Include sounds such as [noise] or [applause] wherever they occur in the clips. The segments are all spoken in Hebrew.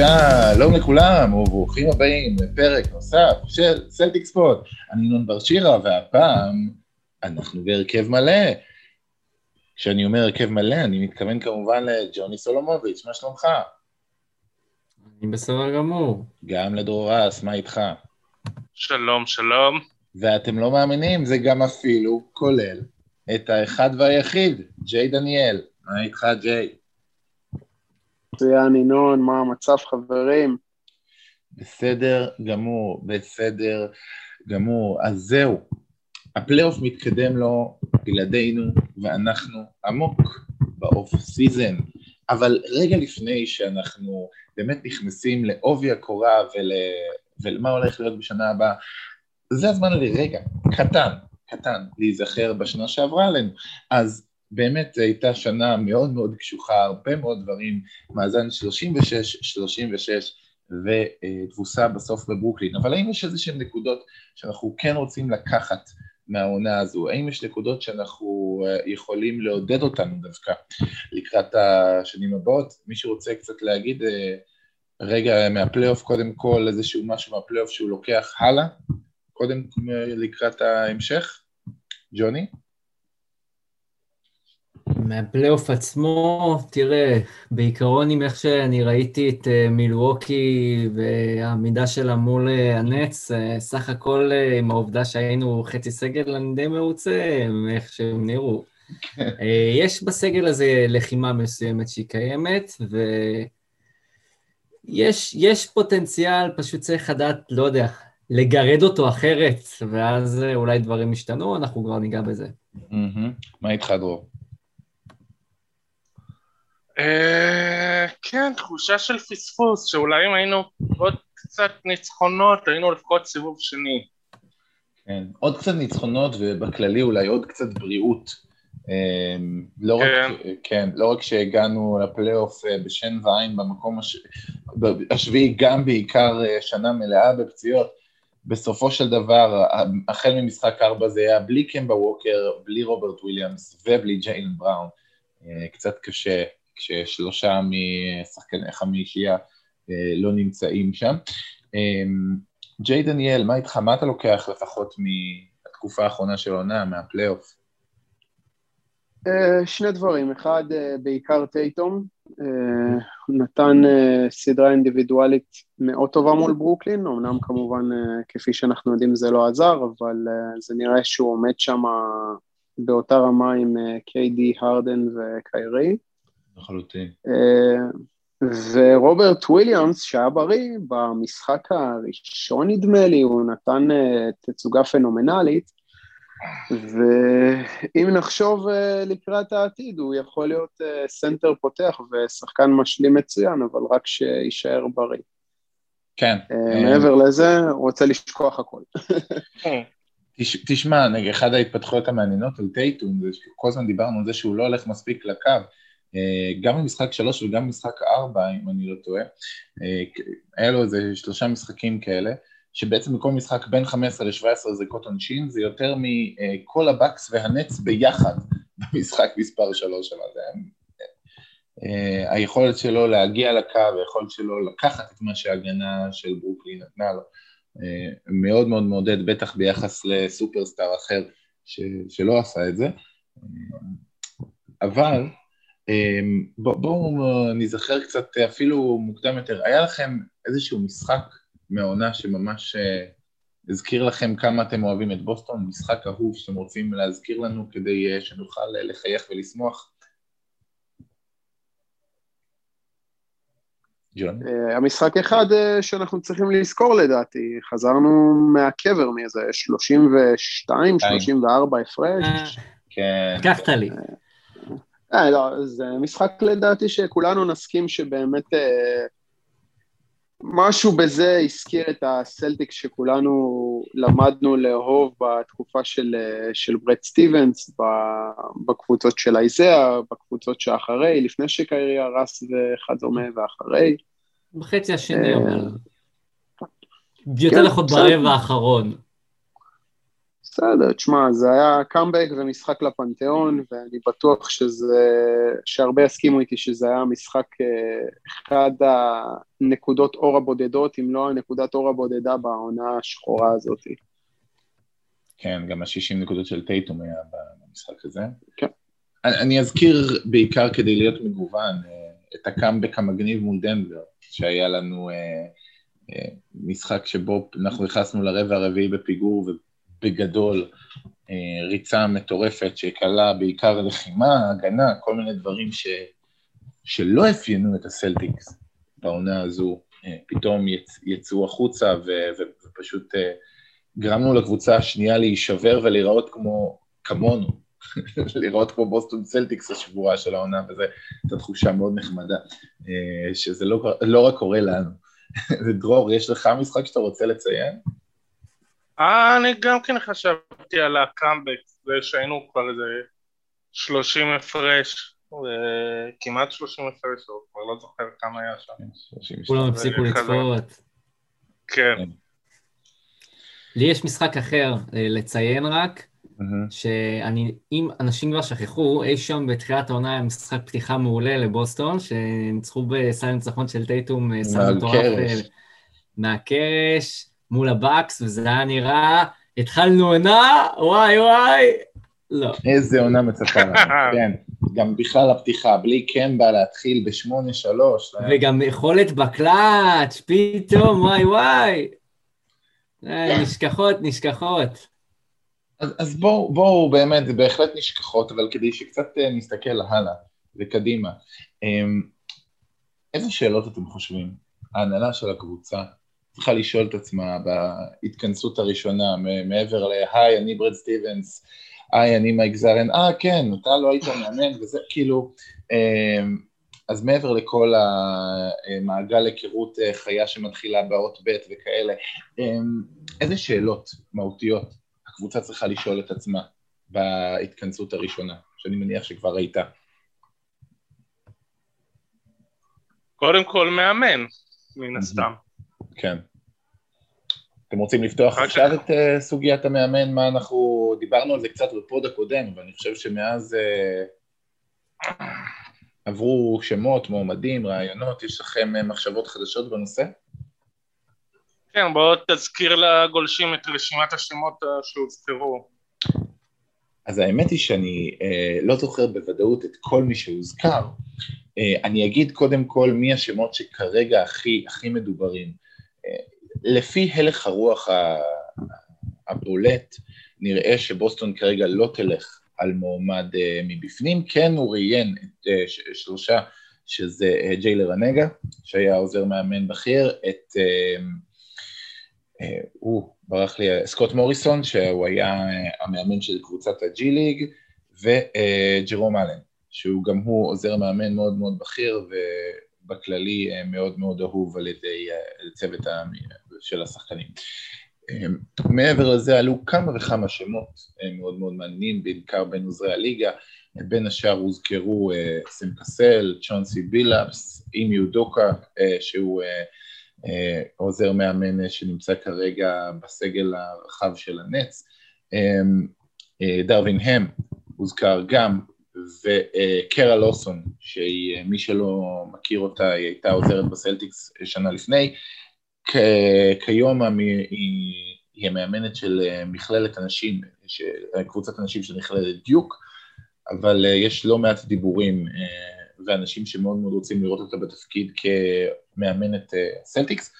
שלום לכולם וברוכים הבאים לפרק נוסף של סלטיק ספוט. אני נון בר שירה והפעם אנחנו בהרכב מלא. כשאני אומר הרכב מלא אני מתכוון כמובן לג'וני סולומוביץ', מה שלומך? אני בסדר גמור. גם לדרור רס, מה איתך? שלום, שלום. ואתם לא מאמינים, זה גם אפילו כולל את האחד והיחיד, ג'יי דניאל. מה איתך ג'יי? מצוין, ינון, מה המצב, חברים? בסדר גמור, בסדר גמור. אז זהו, הפלייאוף מתקדם לו בלעדינו, ואנחנו עמוק ב off season. אבל רגע לפני שאנחנו באמת נכנסים לעובי הקורה ול... ולמה הולך להיות בשנה הבאה, זה הזמן לרגע, קטן, קטן, להיזכר בשנה שעברה עלינו. אז באמת הייתה שנה מאוד מאוד קשוחה, הרבה מאוד דברים, מאזן 36-36 ותבוסה בסוף בברוקלין, אבל האם יש איזה שהן נקודות שאנחנו כן רוצים לקחת מהעונה הזו? האם יש נקודות שאנחנו יכולים לעודד אותנו דווקא לקראת השנים הבאות? מישהו רוצה קצת להגיד רגע מהפלייאוף, קודם כל איזשהו משהו מהפלייאוף שהוא לוקח הלאה, קודם לקראת ההמשך? ג'וני? מהפלייאוף עצמו, תראה, בעיקרון עם איך שאני ראיתי את מילווקי והעמידה שלה מול הנץ, סך הכל עם העובדה שהיינו חצי סגל, אני די מרוצה מאיך שהם נראו. יש בסגל הזה לחימה מסוימת שהיא קיימת, ויש פוטנציאל, פשוט צריך לדעת, לא יודע, לגרד אותו אחרת, ואז אולי דברים ישתנו, אנחנו כבר ניגע בזה. מה איתך, דרור? כן, תחושה של פספוס, שאולי אם היינו עוד קצת ניצחונות, היינו לפחות סיבוב שני. כן, עוד קצת ניצחונות, ובכללי אולי עוד קצת בריאות. לא רק, כן, לא רק שהגענו לפלייאוף בשן ועין במקום השביעי, גם בעיקר שנה מלאה בפציעות, בסופו של דבר, החל ממשחק ארבע זה היה בלי קמבה ווקר, בלי רוברט וויליאמס ובלי ג'יילן בראון. קצת קשה כששלושה משחקני חמישייה לא נמצאים שם. ג'יי דניאל, מה איתך? מה אתה לוקח לפחות מהתקופה האחרונה של העונה, מהפלייאוף? שני דברים, אחד בעיקר טייטום, נתן סדרה אינדיבידואלית מאוד טובה מול ברוקלין, אמנם כמובן כפי שאנחנו יודעים זה לא עזר, אבל זה נראה שהוא עומד שם באותה רמה עם קיי-די, הרדן וקיירי. לחלוטין. ורוברט וויליאמס, שהיה בריא, במשחק הראשון נדמה לי, הוא נתן תצוגה פנומנלית, ואם נחשוב לקראת העתיד, הוא יכול להיות סנטר פותח ושחקן משלים מצוין, אבל רק שיישאר בריא. כן. מעבר לזה, הוא רוצה לשכוח הכל. תשמע, אחד ההתפתחויות המעניינות על טייטום, כל הזמן דיברנו על זה שהוא לא הולך מספיק לקו, גם במשחק שלוש וגם במשחק ארבע, אם אני לא טועה, היה לו איזה שלושה משחקים כאלה, שבעצם בכל משחק בין 15 ל-17 זריקות עונשין, זה יותר מכל הבקס והנץ ביחד [laughs] במשחק מספר שלוש שלו. היכולת שלו להגיע לקו, היכולת שלו לקחת את מה שההגנה של ברוקלין נתנה לו, מאוד מאוד מעודד, בטח ביחס לסופרסטאר אחר שלא עשה את זה. אבל בואו נזכר קצת אפילו מוקדם יותר, היה לכם איזשהו משחק מהעונה שממש הזכיר לכם כמה אתם אוהבים את בוסטון, משחק אהוב שאתם רוצים להזכיר לנו כדי שנוכל לחייך ולשמוח? ג'ון? המשחק אחד שאנחנו צריכים לזכור לדעתי, חזרנו מהקבר מאיזה 32, 34 הפרש. כן. לקחת לי. לא, זה משחק לדעתי שכולנו נסכים שבאמת משהו בזה הזכיר את הסלטיק שכולנו למדנו לאהוב בתקופה של, של ברט סטיבנס, בקבוצות של אייזאה, בקבוצות שאחרי, לפני שקיירי הרס וכדומה ואחרי. בחצי השני אבל. יותר נכון ברבע האחרון. בסדר, תשמע, זה היה קאמבק ומשחק לפנתיאון, ואני בטוח שזה, שהרבה יסכימו איתי שזה היה משחק אה, אחד הנקודות אור הבודדות, אם לא הנקודת אור הבודדה בעונה השחורה הזאת. כן, גם ה-60 נקודות של טייטום היה במשחק הזה. כן. אני, אזכיר בעיקר כדי להיות מגוון, אה, את הקאמבק המגניב מול דנבר, שהיה לנו אה, משחק שבו אנחנו נכנסנו לרבע הרביעי בפיגור, בגדול אה, ריצה מטורפת שכללה בעיקר לחימה, הגנה, כל מיני דברים ש, שלא אפיינו את הסלטיקס בעונה הזו, אה, פתאום יצ, יצאו החוצה ו, ופשוט אה, גרמנו לקבוצה השנייה להישבר ולהיראות כמו, כמונו, [laughs] לראות כמו בוסטון סלטיקס השבורה של העונה, וזו הייתה תחושה מאוד נחמדה, שזה לא, לא רק קורה לנו. [laughs] דרור, יש לך משחק שאתה רוצה לציין? אה, אני גם כן חשבתי על הקאמבק, זה שהיינו כבר איזה 30 הפרש, כמעט 30 הפרש, או כבר לא זוכר כמה היה שם. כולם הפסיקו לצפות. כן. לי יש משחק אחר אה, לציין רק, שאני, אם אנשים כבר שכחו, אי שם בתחילת העונה היה משחק פתיחה מעולה לבוסטון, שניצחו בסל ניצחון של טייטום, אה, סל מטורף מהקרש. מול הבאקס, וזה היה נראה, התחלנו עונה, וואי וואי, לא. איזה עונה מצפה לנו, [laughs] כן. גם בכלל הפתיחה, בלי קמבה להתחיל בשמונה שלוש. וגם יכולת בקלאץ', פתאום, וואי וואי. אה, כן. נשכחות, נשכחות. אז, אז בואו, בוא, באמת, זה בהחלט נשכחות, אבל כדי שקצת אה, נסתכל הלאה וקדימה. אמ, איזה שאלות אתם חושבים? ההנהלה של הקבוצה צריכה לשאול את עצמה בהתכנסות הראשונה, מעבר ל-היי, אני ברד סטיבנס, היי, אני מייק זרן, אה, כן, אתה לא היית מאמן, וזה כאילו, אמ, אז מעבר לכל המעגל היכרות אה, חיה שמתחילה באות ב' וכאלה, אמ, איזה שאלות מהותיות הקבוצה צריכה לשאול את עצמה בהתכנסות הראשונה, שאני מניח שכבר הייתה? קודם כל מאמן, מן הסתם. כן. אתם רוצים לפתוח עכשיו את uh, סוגיית המאמן, מה אנחנו, דיברנו על זה קצת בפוד הקודם, ואני חושב שמאז uh, עברו שמות, מועמדים, רעיונות, יש לכם uh, מחשבות חדשות בנושא? כן, בואו תזכיר לגולשים את רשימת השמות שהוזכרו. אז האמת היא שאני לא זוכר בוודאות את כל מי שהוזכר. אני אגיד קודם כל מי השמות שכרגע הכי, הכי מדוברים. לפי הלך הרוח הבולט, נראה שבוסטון כרגע לא תלך על מועמד אה, מבפנים, כן הוא ראיין את אה, שלושה, שזה אה, ג'יילר הנגה, שהיה עוזר מאמן בכיר, את, הוא, ברח לי, סקוט מוריסון, שהוא היה המאמן של קבוצת הג'י ליג, וג'רום אלן, שהוא גם הוא עוזר מאמן מאוד מאוד בכיר, ובכללי מאוד מאוד אהוב על ידי צוות של השחקנים. אמ, מעבר לזה עלו כמה וכמה שמות אה, מאוד מאוד מעניינים, בעיקר בין עוזרי הליגה, בין השאר הוזכרו אה, סם קסל, צ'ונסי בילאפס, אימי יודוקה, אה, שהוא עוזר מאמן שנמצא כרגע בסגל הרחב של הנץ, דרווין הם הוזכר גם, וקרה לוסון, שמי שלא מכיר אותה, היא הייתה עוזרת בסלטיקס שנה לפני, כיום היא, היא המאמנת של אה, מכללת אנשים, קבוצת אנשים של מכללת דיוק, אבל אה, יש לא מעט דיבורים אה, ואנשים שמאוד מאוד רוצים לראות אותה בתפקיד כמאמנת סלטיקס.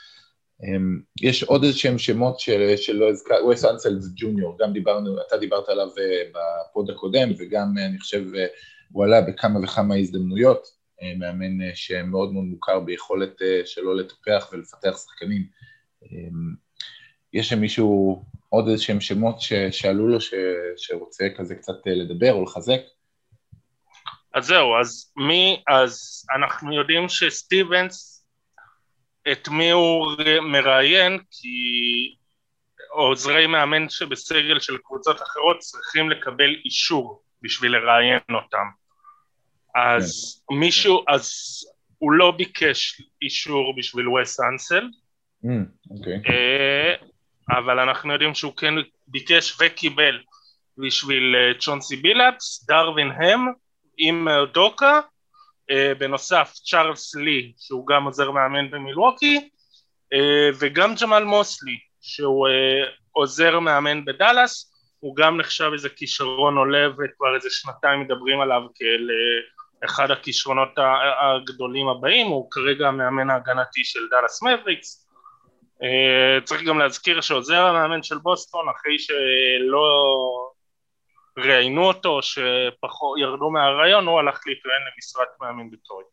יש עוד איזה שהם שמות של, שלא הזכר, ווס אנסלד ג'וניור, גם דיברנו, אתה דיברת עליו ב pod הקודם וגם אני חושב הוא עלה בכמה וכמה הזדמנויות, אה, מאמן אה, שמאוד מאוד מוכר ביכולת אה, שלו לטפח ולפתח שחקנים. יש שם מישהו, עוד איזה שהם שמות ששאלו לו ש, שרוצה כזה קצת לדבר או לחזק? אז זהו, אז מי, אז אנחנו יודעים שסטיבנס, את מי הוא מראיין, כי עוזרי מאמן שבסגל של קבוצות אחרות צריכים לקבל אישור בשביל לראיין אותם. אז כן. מישהו, אז הוא לא ביקש אישור בשביל וס אנסל. Mm, okay. אה, אבל אנחנו יודעים שהוא כן ביקש וקיבל בשביל צ'ונסי בילאפס, דרווין הם עם דוקה, בנוסף צ'ארלס לי שהוא גם עוזר מאמן במילווקי וגם ג'מאל מוסלי שהוא עוזר מאמן בדאלאס הוא גם נחשב איזה כישרון עולה וכבר איזה שנתיים מדברים עליו כאל אחד הכישרונות הגדולים הבאים, הוא כרגע המאמן ההגנתי של דאלאס מבריקס. אה, צריך גם להזכיר שעוזר המאמן של בוסטון אחרי שלא ראיינו אותו, שפחות ירדו מהרעיון, הוא הלך להתראיין למשרת מאמן בטורית.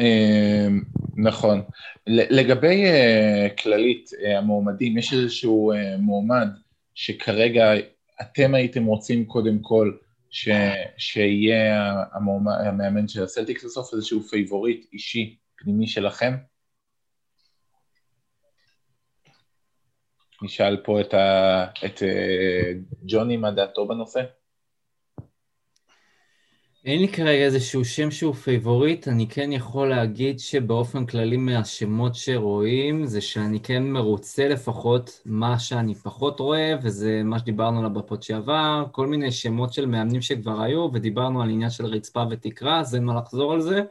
אה, נכון. לגבי אה, כללית המועמדים, יש איזשהו מועמד שכרגע אתם הייתם רוצים קודם כל ש, שיהיה המאמן של הסלטיקס בסוף איזשהו פייבוריט אישי פנימי שלכם? נשאל פה את, ה, את אה, ג'וני מה דעתו בנושא. אין לי כרגע איזשהו שם שהוא פייבוריט, אני כן יכול להגיד שבאופן כללי מהשמות שרואים זה שאני כן מרוצה לפחות מה שאני פחות רואה, וזה מה שדיברנו עליו ב pod שעבר, כל מיני שמות של מאמנים שכבר היו, ודיברנו על עניין של רצפה ותקרה, אז אין מה לחזור על זה.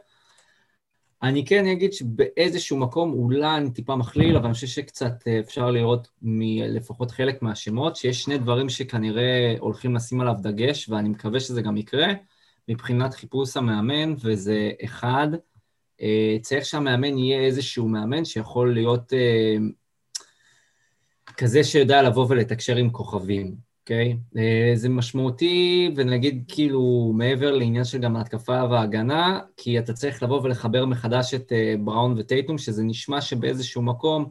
אני כן אגיד שבאיזשהו מקום, אולי אני טיפה מכליל, אבל אני חושב שקצת אה, אפשר לראות מלפחות חלק מהשמות, שיש שני דברים שכנראה הולכים לשים עליו דגש, ואני מקווה שזה גם יקרה. מבחינת חיפוש המאמן, וזה אחד, אה, צריך שהמאמן יהיה איזשהו מאמן שיכול להיות אה, כזה שיודע לבוא ולתקשר עם כוכבים, אוקיי? Okay? אה, זה משמעותי, ונגיד כאילו מעבר לעניין של גם ההתקפה וההגנה, כי אתה צריך לבוא ולחבר מחדש את בראון וטייטום, שזה נשמע שבאיזשהו מקום,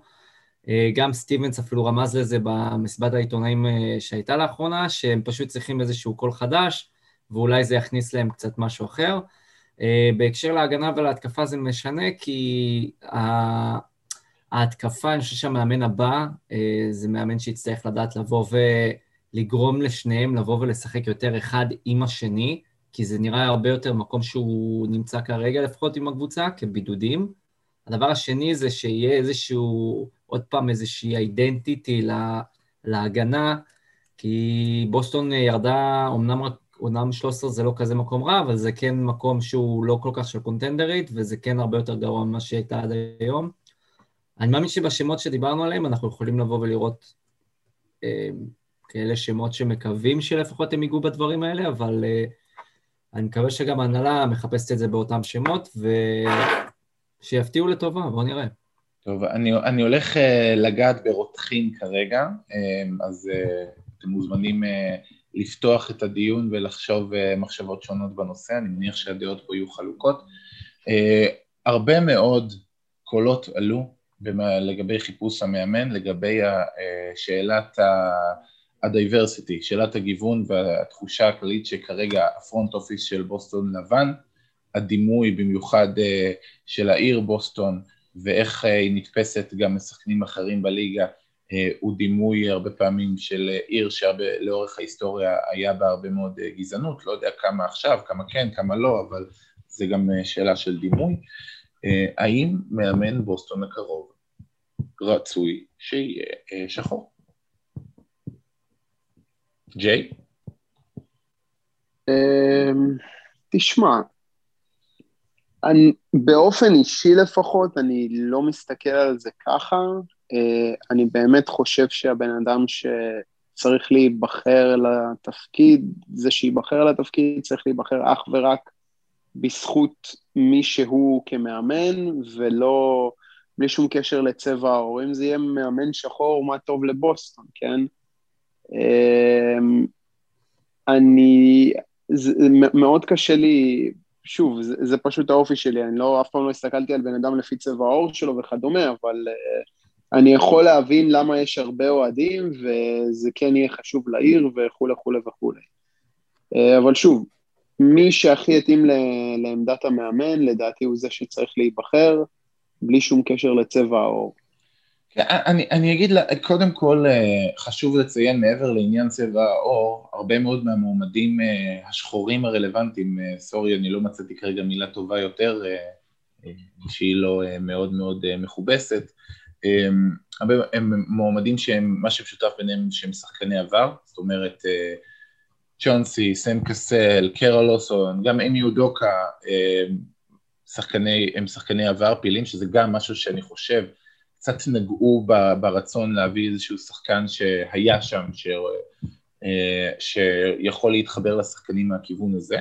גם סטיבנס אפילו רמז לזה במסיבת העיתונאים שהייתה לאחרונה, שהם פשוט צריכים איזשהו קול חדש, ואולי זה יכניס להם קצת משהו אחר. בהקשר להגנה ולהתקפה זה משנה, כי ההתקפה, אני חושב שהמאמן הבא, זה מאמן שיצטרך לדעת לבוא ולגרום לשניהם לבוא ולשחק יותר אחד עם השני, כי זה נראה הרבה יותר מקום שהוא נמצא כרגע, לפחות עם הקבוצה, כבידודים. הדבר השני זה שיהיה איזשהו, עוד פעם, איזושהי אידנטיטי להגנה, כי בוסטון ירדה, אמנם רק אומנם 13 זה לא כזה מקום רע, אבל זה כן מקום שהוא לא כל כך של קונטנדרית, וזה כן הרבה יותר גרוע ממה שהייתה עד היום. אני מאמין שבשמות שדיברנו עליהם אנחנו יכולים לבוא ולראות אה, כאלה שמות שמקווים שלפחות הם ייגעו בדברים האלה, אבל אה, אני מקווה שגם ההנהלה מחפשת את זה באותם שמות, ושיפתיעו לטובה, בואו נראה. טוב, אני, אני הולך uh, לגעת ברותחין כרגע, uh, אז uh, אתם מוזמנים... Uh, לפתוח את הדיון ולחשוב אה, מחשבות שונות בנושא, אני מניח שהדעות פה יהיו חלוקות. אה, הרבה מאוד קולות עלו לגבי חיפוש המאמן, לגבי שאלת ה-diversity, שאלת הגיוון והתחושה הכללית שכרגע הפרונט אופיס של בוסטון לבן, הדימוי במיוחד של העיר בוסטון ואיך היא נתפסת גם משחקנים אחרים בליגה אה, הוא דימוי הרבה פעמים של עיר שלאורך ההיסטוריה היה בה הרבה מאוד אה, גזענות, לא יודע כמה עכשיו, כמה כן, כמה לא, אבל זה גם אה, שאלה של דימוי. האם מאמן בוסטון הקרוב רצוי שיהיה שחור? ג'יי? אמ, תשמע, אני, באופן אישי לפחות, אני לא מסתכל על זה ככה, אה, אני באמת חושב שהבן אדם שצריך להיבחר לתפקיד, זה שייבחר לתפקיד צריך להיבחר אך ורק בזכות מי שהוא כמאמן, ולא, בלי שום קשר לצבע העור. אם זה יהיה מאמן שחור, מה טוב לבוסטון, כן? אה, אני, זה, מאוד קשה לי, שוב, זה, זה פשוט האופי שלי, אני לא, אף פעם לא הסתכלתי על בן אדם לפי צבע העור שלו וכדומה, אבל uh, אני יכול להבין למה יש הרבה אוהדים, וזה כן יהיה חשוב לעיר וכולי וכולי וכולי. אה, אבל שוב, מי שהכי יתאים לעמדת המאמן, לדעתי הוא זה שצריך להיבחר, בלי שום קשר לצבע העור. כן, אני, אני אגיד, קודם כל אה, חשוב לציין מעבר לעניין צבע העור, הרבה מאוד מהמועמדים אה, השחורים הרלוונטיים, סורי, אני לא מצאתי כרגע מילה טובה יותר, שהיא לא מאוד מאוד מכובסת, הם, הם מועמדים שהם, מה שמשותף ביניהם שהם שחקני עבר, זאת אומרת צ'ונסי, סם קסל, קרה לוסון, גם אמי אודוקה, שחקני, הם שחקני עבר פעילים, שזה גם משהו שאני חושב קצת נגעו ברצון להביא איזשהו שחקן שהיה שם, ש, שיכול להתחבר לשחקנים מהכיוון הזה.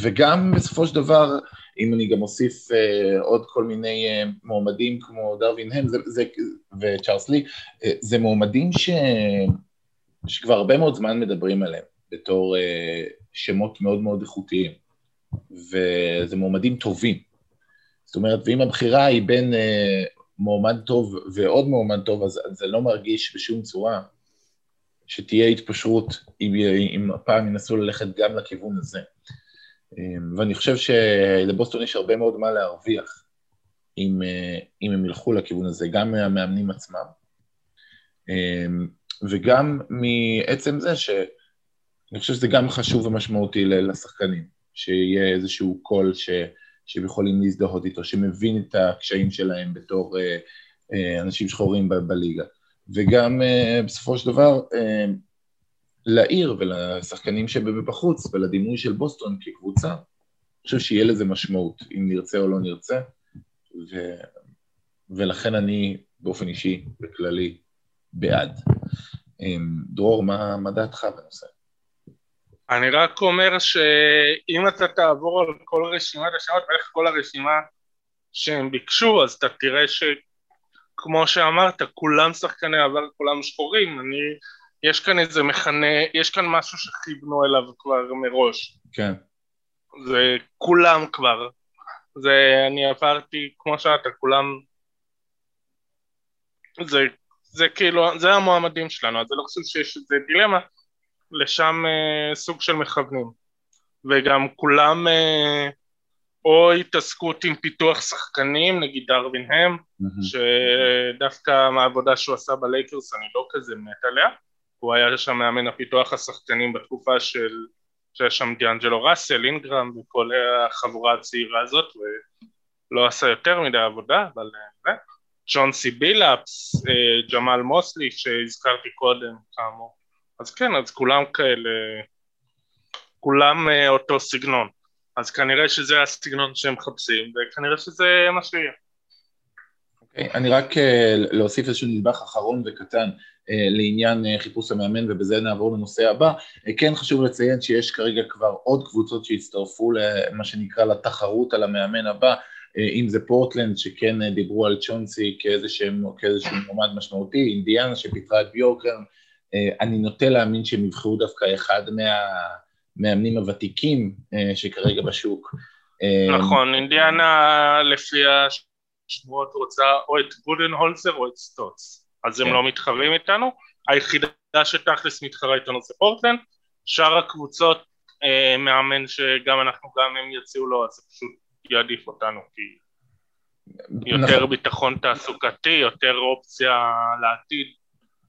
וגם בסופו של דבר, אם אני גם אוסיף עוד כל מיני מועמדים כמו דרווין הם וצ'ארלס לי, זה מועמדים ש, שכבר הרבה מאוד זמן מדברים עליהם בתור שמות מאוד מאוד איכותיים. וזה מועמדים טובים. זאת אומרת, ואם הבחירה היא בין אה, מועמד טוב ועוד מועמד טוב, אז זה לא מרגיש בשום צורה שתהיה התפשרות אם, אם הפעם ינסו ללכת גם לכיוון הזה. אה, ואני חושב שלבוסטון יש הרבה מאוד מה להרוויח אם, אה, אם הם ילכו לכיוון הזה, גם מהמאמנים עצמם, אה, וגם מעצם זה שאני חושב שזה גם חשוב ומשמעותי לשחקנים. שיהיה איזשהו קול ש, שהם יכולים להזדהות איתו, שמבין את הקשיים שלהם בתור אה, אה, אנשים שחורים ב, בליגה. וגם אה, בסופו של דבר, אה, לעיר ולשחקנים שבחוץ ולדימוי של בוסטון כקבוצה, אני חושב שיהיה לזה משמעות, אם נרצה או לא נרצה, ו, ולכן אני באופן אישי וכללי בעד. אה, דרור, מה, מה דעתך בנושא? אני רק אומר שאם אתה תעבור על כל רשימת השעות ואיך כל הרשימה שהם ביקשו אז אתה תראה שכמו שאמרת כולם שחקני עבר כולם שחורים. אני יש כאן איזה מכנה יש כאן משהו שכיוונו אליו כבר מראש. כן. זה כולם כבר. זה אני עברתי כמו שאתה כולם. זה זה כאילו זה המועמדים שלנו אז אני לא חושב שיש איזה דילמה לשם אה, סוג של מכוונים. וגם כולם אה, או התעסקות עם פיתוח שחקנים נגיד דרווין הם mm-hmm. שדווקא מהעבודה שהוא עשה בלייקרס אני לא כזה מת עליה. הוא היה שם מאמן הפיתוח השחקנים בתקופה של שהיה שם דיאנג'לו ראסל, אינגרם וכל החבורה הצעירה הזאת ולא עשה יותר מדי עבודה אבל זה. אה, ג'ון סי בילאפס, אה, ג'מאל מוסלי שהזכרתי קודם כאמור אז כן, אז כולם כאלה, כולם אה, אותו סגנון. אז כנראה שזה הסגנון שהם מחפשים, וכנראה שזה מה שיהיה. Okay, אוקיי, אני רק uh, להוסיף איזשהו נדבך אחרון וקטן uh, לעניין חיפוש המאמן ובזה נעבור לנושא הבא. כן חשוב לציין שיש כרגע כבר עוד קבוצות שהצטרפו למה שנקרא לתחרות על המאמן הבא, אם זה פורטלנד שכן דיברו על צ'ונסי כאיזשהו מועמד משמעותי, אינדיאנה שפיתרה את ביורקרן, אה, אני נוטה להאמין שהם יבחרו דווקא אחד מהמאמנים הוותיקים אה, שכרגע בשוק. אה, נכון, אינדיאנה לפי השמועות רוצה או את בודנהולזר או את סטוץ, אז הם כן. לא מתחרים איתנו, היחידה שתכלס מתחרה איתנו זה פורטלנד, שאר הקבוצות מאמן שגם אנחנו גם הם יציעו לו, אז פשוט יעדיף אותנו כי יותר נכון. ביטחון תעסוקתי, יותר אופציה לעתיד,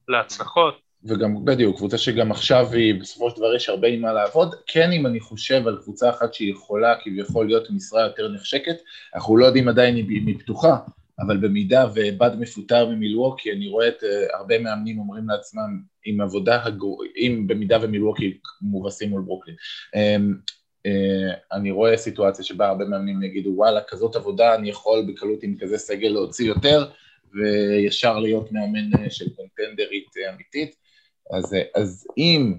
להצלחות. וגם בדיוק, קבוצה שגם עכשיו היא, בסופו של דבר יש הרבה עם מה לעבוד, כן אם אני חושב על קבוצה אחת שהיא יכולה כביכול להיות משרה יותר נחשקת, אנחנו לא יודעים עדיין אם היא פתוחה, אבל במידה ובד מפוטר ממילווקי, אני רואה את uh, הרבה מאמנים אומרים לעצמם, עם עבודה, הגור... אם במידה ומילווקי מובסים מול ברוקלין. Um, uh, אני רואה סיטואציה שבה הרבה מאמנים יגידו, וואלה, כזאת עבודה, אני יכול בקלות עם כזה סגל להוציא יותר, וישר להיות מאמן של קונטנדרית אמיתית. אז, אז אם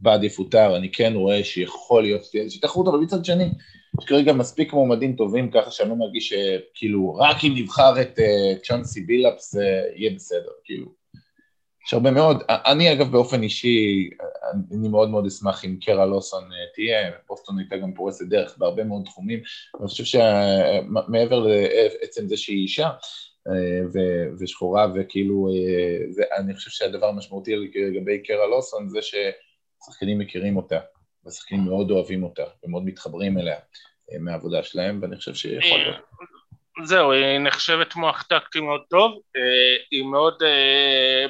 בעד יפוטר, אני כן רואה שיכול להיות איזושהי תחרות, אבל מצד שני, יש כרגע מספיק מועמדים טובים, ככה שאני לא מרגיש שכאילו, רק אם נבחר את uh, צ'ונסי בילאפס זה יהיה בסדר, כאילו. יש הרבה מאוד, אני אגב באופן אישי, אני מאוד מאוד אשמח אם קרה לוסון אה, תהיה, בוסטון הייתה גם פורסת דרך בהרבה מאוד תחומים, ואני חושב שמעבר לעצם זה שהיא אישה, ו- ושחורה וכאילו, אה, אני חושב שהדבר המשמעותי לגבי קרה לוסון זה ששחקנים מכירים אותה, ושחקנים מאוד אוהבים אותה ומאוד מתחברים אליה אה, מהעבודה שלהם, ואני חושב שיכול להיות. זהו, היא נחשבת מוח טקטי מאוד טוב, אה, היא מאוד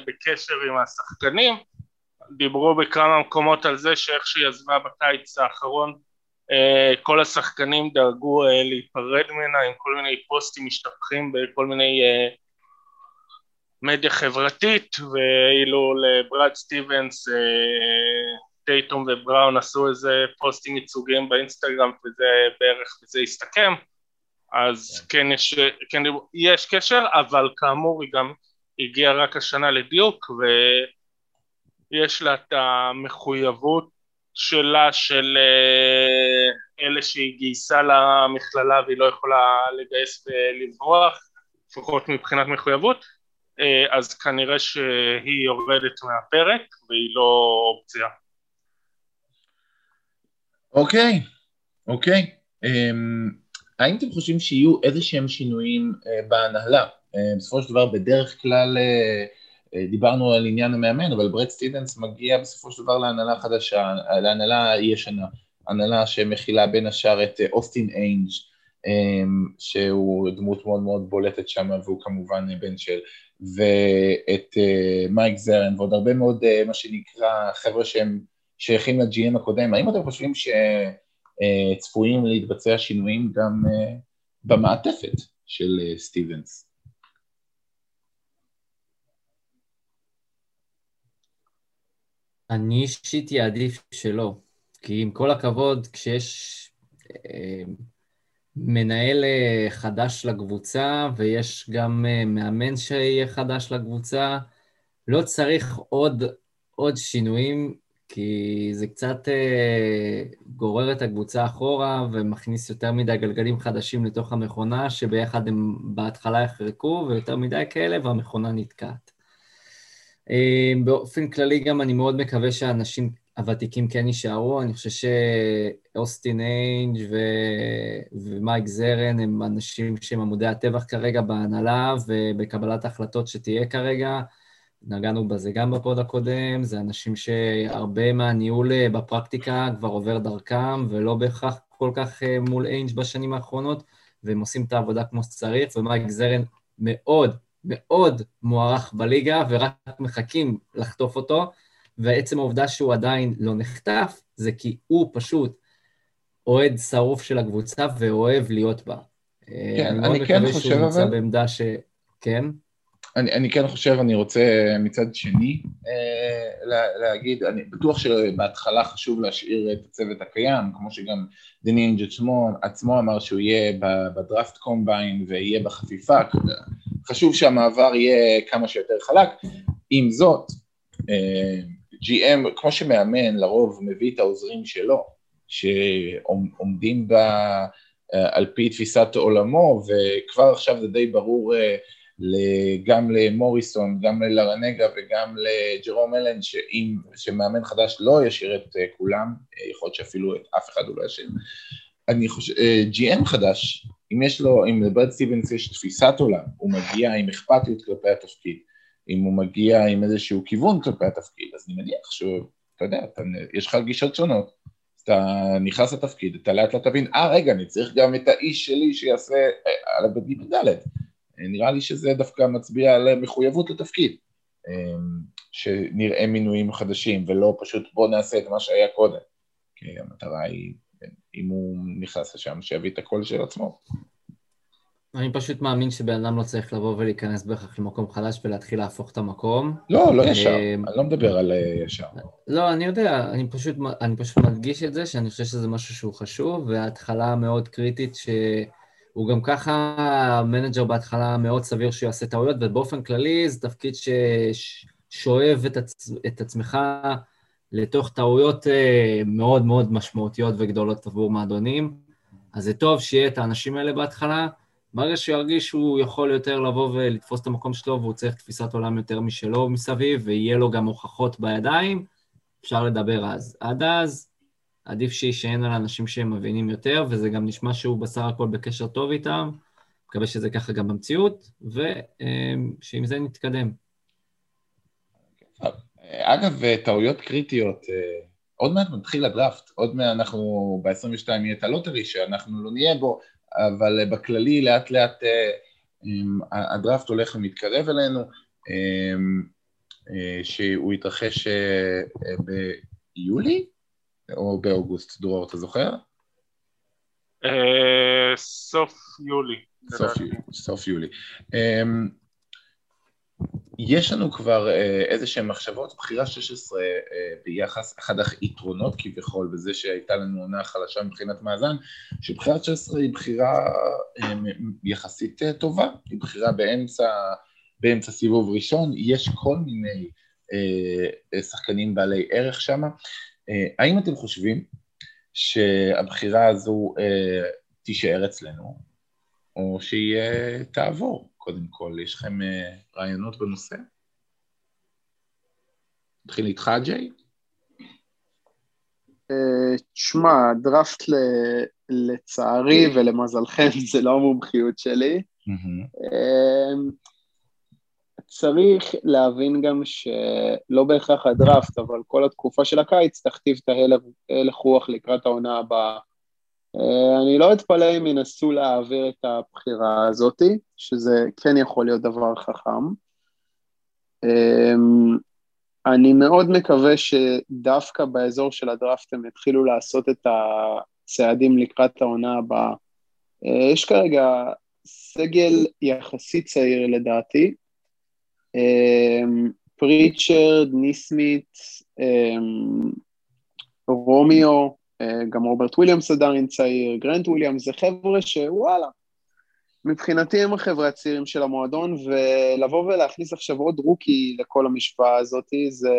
בקשר עם השחקנים, דיברו בכמה מקומות על זה שאיך שהיא עזבה בקיץ האחרון אה, כל השחקנים דאגו אה, להיפרד ממנה עם כל מיני פוסטים משתפכים בכל מיני מדיה חברתית, ואילו לברד סטיבנס, טייטום ובראון עשו איזה פוסטים ייצוגיים באינסטגרם וזה בערך, וזה הסתכם, אז כן, כן יש, כן יש קשר, אבל כאמור היא גם הגיעה רק השנה לדיוק, ויש לה את המחויבות שלה של אה, אלה שהיא גייסה למכללה והיא לא יכולה לגייס ולברוח, לפחות מבחינת מחויבות, אה, אז כנראה שהיא יורדת מהפרק והיא לא אופציה. אוקיי, אוקיי. אמ, האם אתם חושבים שיהיו איזה שהם שינויים אה, בהנהלה? בסופו של דבר בדרך כלל דיברנו על עניין המאמן, אבל ברד סטיבנס מגיע בסופו של דבר להנהלה חדשה, להנהלה ישנה, הנהלה שמכילה בין השאר את אוסטין אה, איינג' אמ, שהוא דמות מאוד מאוד בולטת שם והוא כמובן בן של, ואת uh, מייק זרן ועוד הרבה מאוד uh, מה שנקרא חבר'ה שהם שייכים לג'י.אם הקודם, האם אתם חושבים שצפויים להתבצע שינויים גם אה, במעטפת של אה, סטיבנס? אני אישית אעדיף שלא, כי עם כל הכבוד, כשיש אה, מנהל חדש לקבוצה ויש גם מאמן שיהיה חדש לקבוצה, לא צריך עוד, עוד שינויים כי זה קצת אה, גורר את הקבוצה אחורה ומכניס יותר מדי גלגלים חדשים לתוך המכונה, שביחד הם בהתחלה יחרקו, ויותר מדי כאלה, והמכונה נתקעת. אה, באופן כללי גם אני מאוד מקווה שהאנשים הוותיקים כן יישארו, אני חושב שאוסטין איינג' ו... ומייק זרן הם אנשים שהם עמודי הטבח כרגע בהנהלה ובקבלת ההחלטות שתהיה כרגע. נגענו בזה גם בפוד הקודם, זה אנשים שהרבה מהניהול אה, בפרקטיקה כבר עובר דרכם, ולא בהכרח כל כך אה, מול איינג' בשנים האחרונות, והם עושים את העבודה כמו שצריך, ומייק זרן מאוד מאוד מוערך בליגה, ורק מחכים לחטוף אותו, ועצם העובדה שהוא עדיין לא נחטף, זה כי הוא פשוט אוהד שרוף של הקבוצה ואוהב להיות בה. אה, כן, אני, אני כן חושב אבל... אני מאוד מקווה שהוא נמצא בעמדה ש... כן? אני, אני כן חושב, אני רוצה מצד שני אה, להגיד, אני בטוח שבהתחלה חשוב להשאיר את הצוות הקיים, כמו שגם דני אינג' עצמו, עצמו אמר שהוא יהיה בדראפט קומביין ויהיה בחפיפה, חשוב שהמעבר יהיה כמה שיותר חלק. עם זאת, אה, GM, כמו שמאמן, לרוב מביא את העוזרים שלו, שעומדים ב... אה, על פי תפיסת עולמו, וכבר עכשיו זה די ברור גם למוריסון, גם ללרנגה וגם לג'רום אלן, שאם, שמאמן חדש לא ישאיר את אה, כולם, אה, יכול להיות שאפילו את אף אחד הוא לא ישאיר. אני חושב, GM אה, חדש, אם יש לו, אם לברד סטיבנס יש תפיסת עולם, הוא מגיע עם אכפתיות כלפי התפקיד, אם הוא מגיע עם איזשהו כיוון כלפי התפקיד, אז אני מניח שאתה יודע, אתה, יש לך גישות שונות, אתה נכנס לתפקיד, אתה לאט לאט תבין, אה רגע, אני צריך גם את האיש שלי שיעשה על הבגיל ד' נראה לי שזה דווקא מצביע על מחויבות לתפקיד, אמ, שנראה מינויים חדשים ולא פשוט בוא נעשה את מה שהיה קודם, כי המטרה היא, אם הוא נכנס לשם, שיביא את הקול של עצמו. אני פשוט מאמין שבן אדם לא צריך לבוא ולהיכנס בהכרח למקום חדש ולהתחיל להפוך את המקום. לא, לא ישר, אמ, אני לא מדבר על אה, ישר. לא, אני יודע, אני פשוט, אני פשוט מדגיש את זה, שאני חושב שזה משהו שהוא חשוב, וההתחלה מאוד קריטית ש... הוא גם ככה המנג'ר בהתחלה מאוד סביר שהוא יעשה טעויות, ובאופן כללי זה תפקיד ששואב את, עצ... את עצמך לתוך טעויות אה, מאוד מאוד משמעותיות וגדולות עבור מועדונים. אז זה טוב שיהיה את האנשים האלה בהתחלה. ברגע שהוא ירגיש שהוא יכול יותר לבוא ולתפוס את המקום שלו והוא צריך תפיסת עולם יותר משלו מסביב, ויהיה לו גם הוכחות בידיים, אפשר לדבר אז. עד אז, עדיף שיישען על אנשים מבינים יותר, וזה גם נשמע שהוא בסך הכל בקשר טוב איתם, מקווה שזה ככה גם במציאות, ושעם זה נתקדם. אגב, טעויות קריטיות, עוד מעט מתחיל הדראפט, עוד מעט אנחנו ב-22 יהיה את הלוטרי שאנחנו לא נהיה בו, אבל בכללי לאט לאט הדראפט הולך ומתקרב אלינו, שהוא יתרחש ביולי, או באוגוסט, דרור, אתה זוכר? אה, סוף יולי. סוף יולי. סוף יולי. אמ, יש לנו כבר אה, איזה שהן מחשבות, בחירה 16 אה, ביחס, אחד היתרונות כביכול בזה שהייתה לנו עונה חלשה מבחינת מאזן, שבחירה 16 היא בחירה יחסית טובה, היא בחירה באמצע, באמצע סיבוב ראשון, יש כל מיני שחקנים בעלי ערך שם. האם אתם חושבים שהבחירה הזו תישאר אצלנו, או שהיא תעבור? קודם כל, יש לכם אה, רעיונות בנושא? נתחיל איתך, ג'יי? אה, תשמע, דראפט לצערי ולמזלכם זה לא המומחיות שלי. אה, צריך להבין גם שלא בהכרח הדראפט, אבל כל התקופה של הקיץ תכתיב את ההלך רוח לקראת העונה הבאה. אה, אני לא אתפלא אם ינסו להעביר את הבחירה הזאתי, שזה כן יכול להיות דבר חכם. אמ, אני מאוד מקווה שדווקא באזור של הדראפט הם יתחילו לעשות את הצעדים לקראת העונה הבאה. אה, יש כרגע סגל יחסית צעיר לדעתי, פריצ'רד, ניסמית, אמ, רומיו, אה, גם רוברט וויליאמס עדיין צעיר, גרנט וויליאמס, זה חבר'ה שוואלה, מבחינתי הם החבר'ה הצעירים של המועדון, ולבוא ולהכניס עכשיו עוד rookie לכל המשוואה הזאת, זה...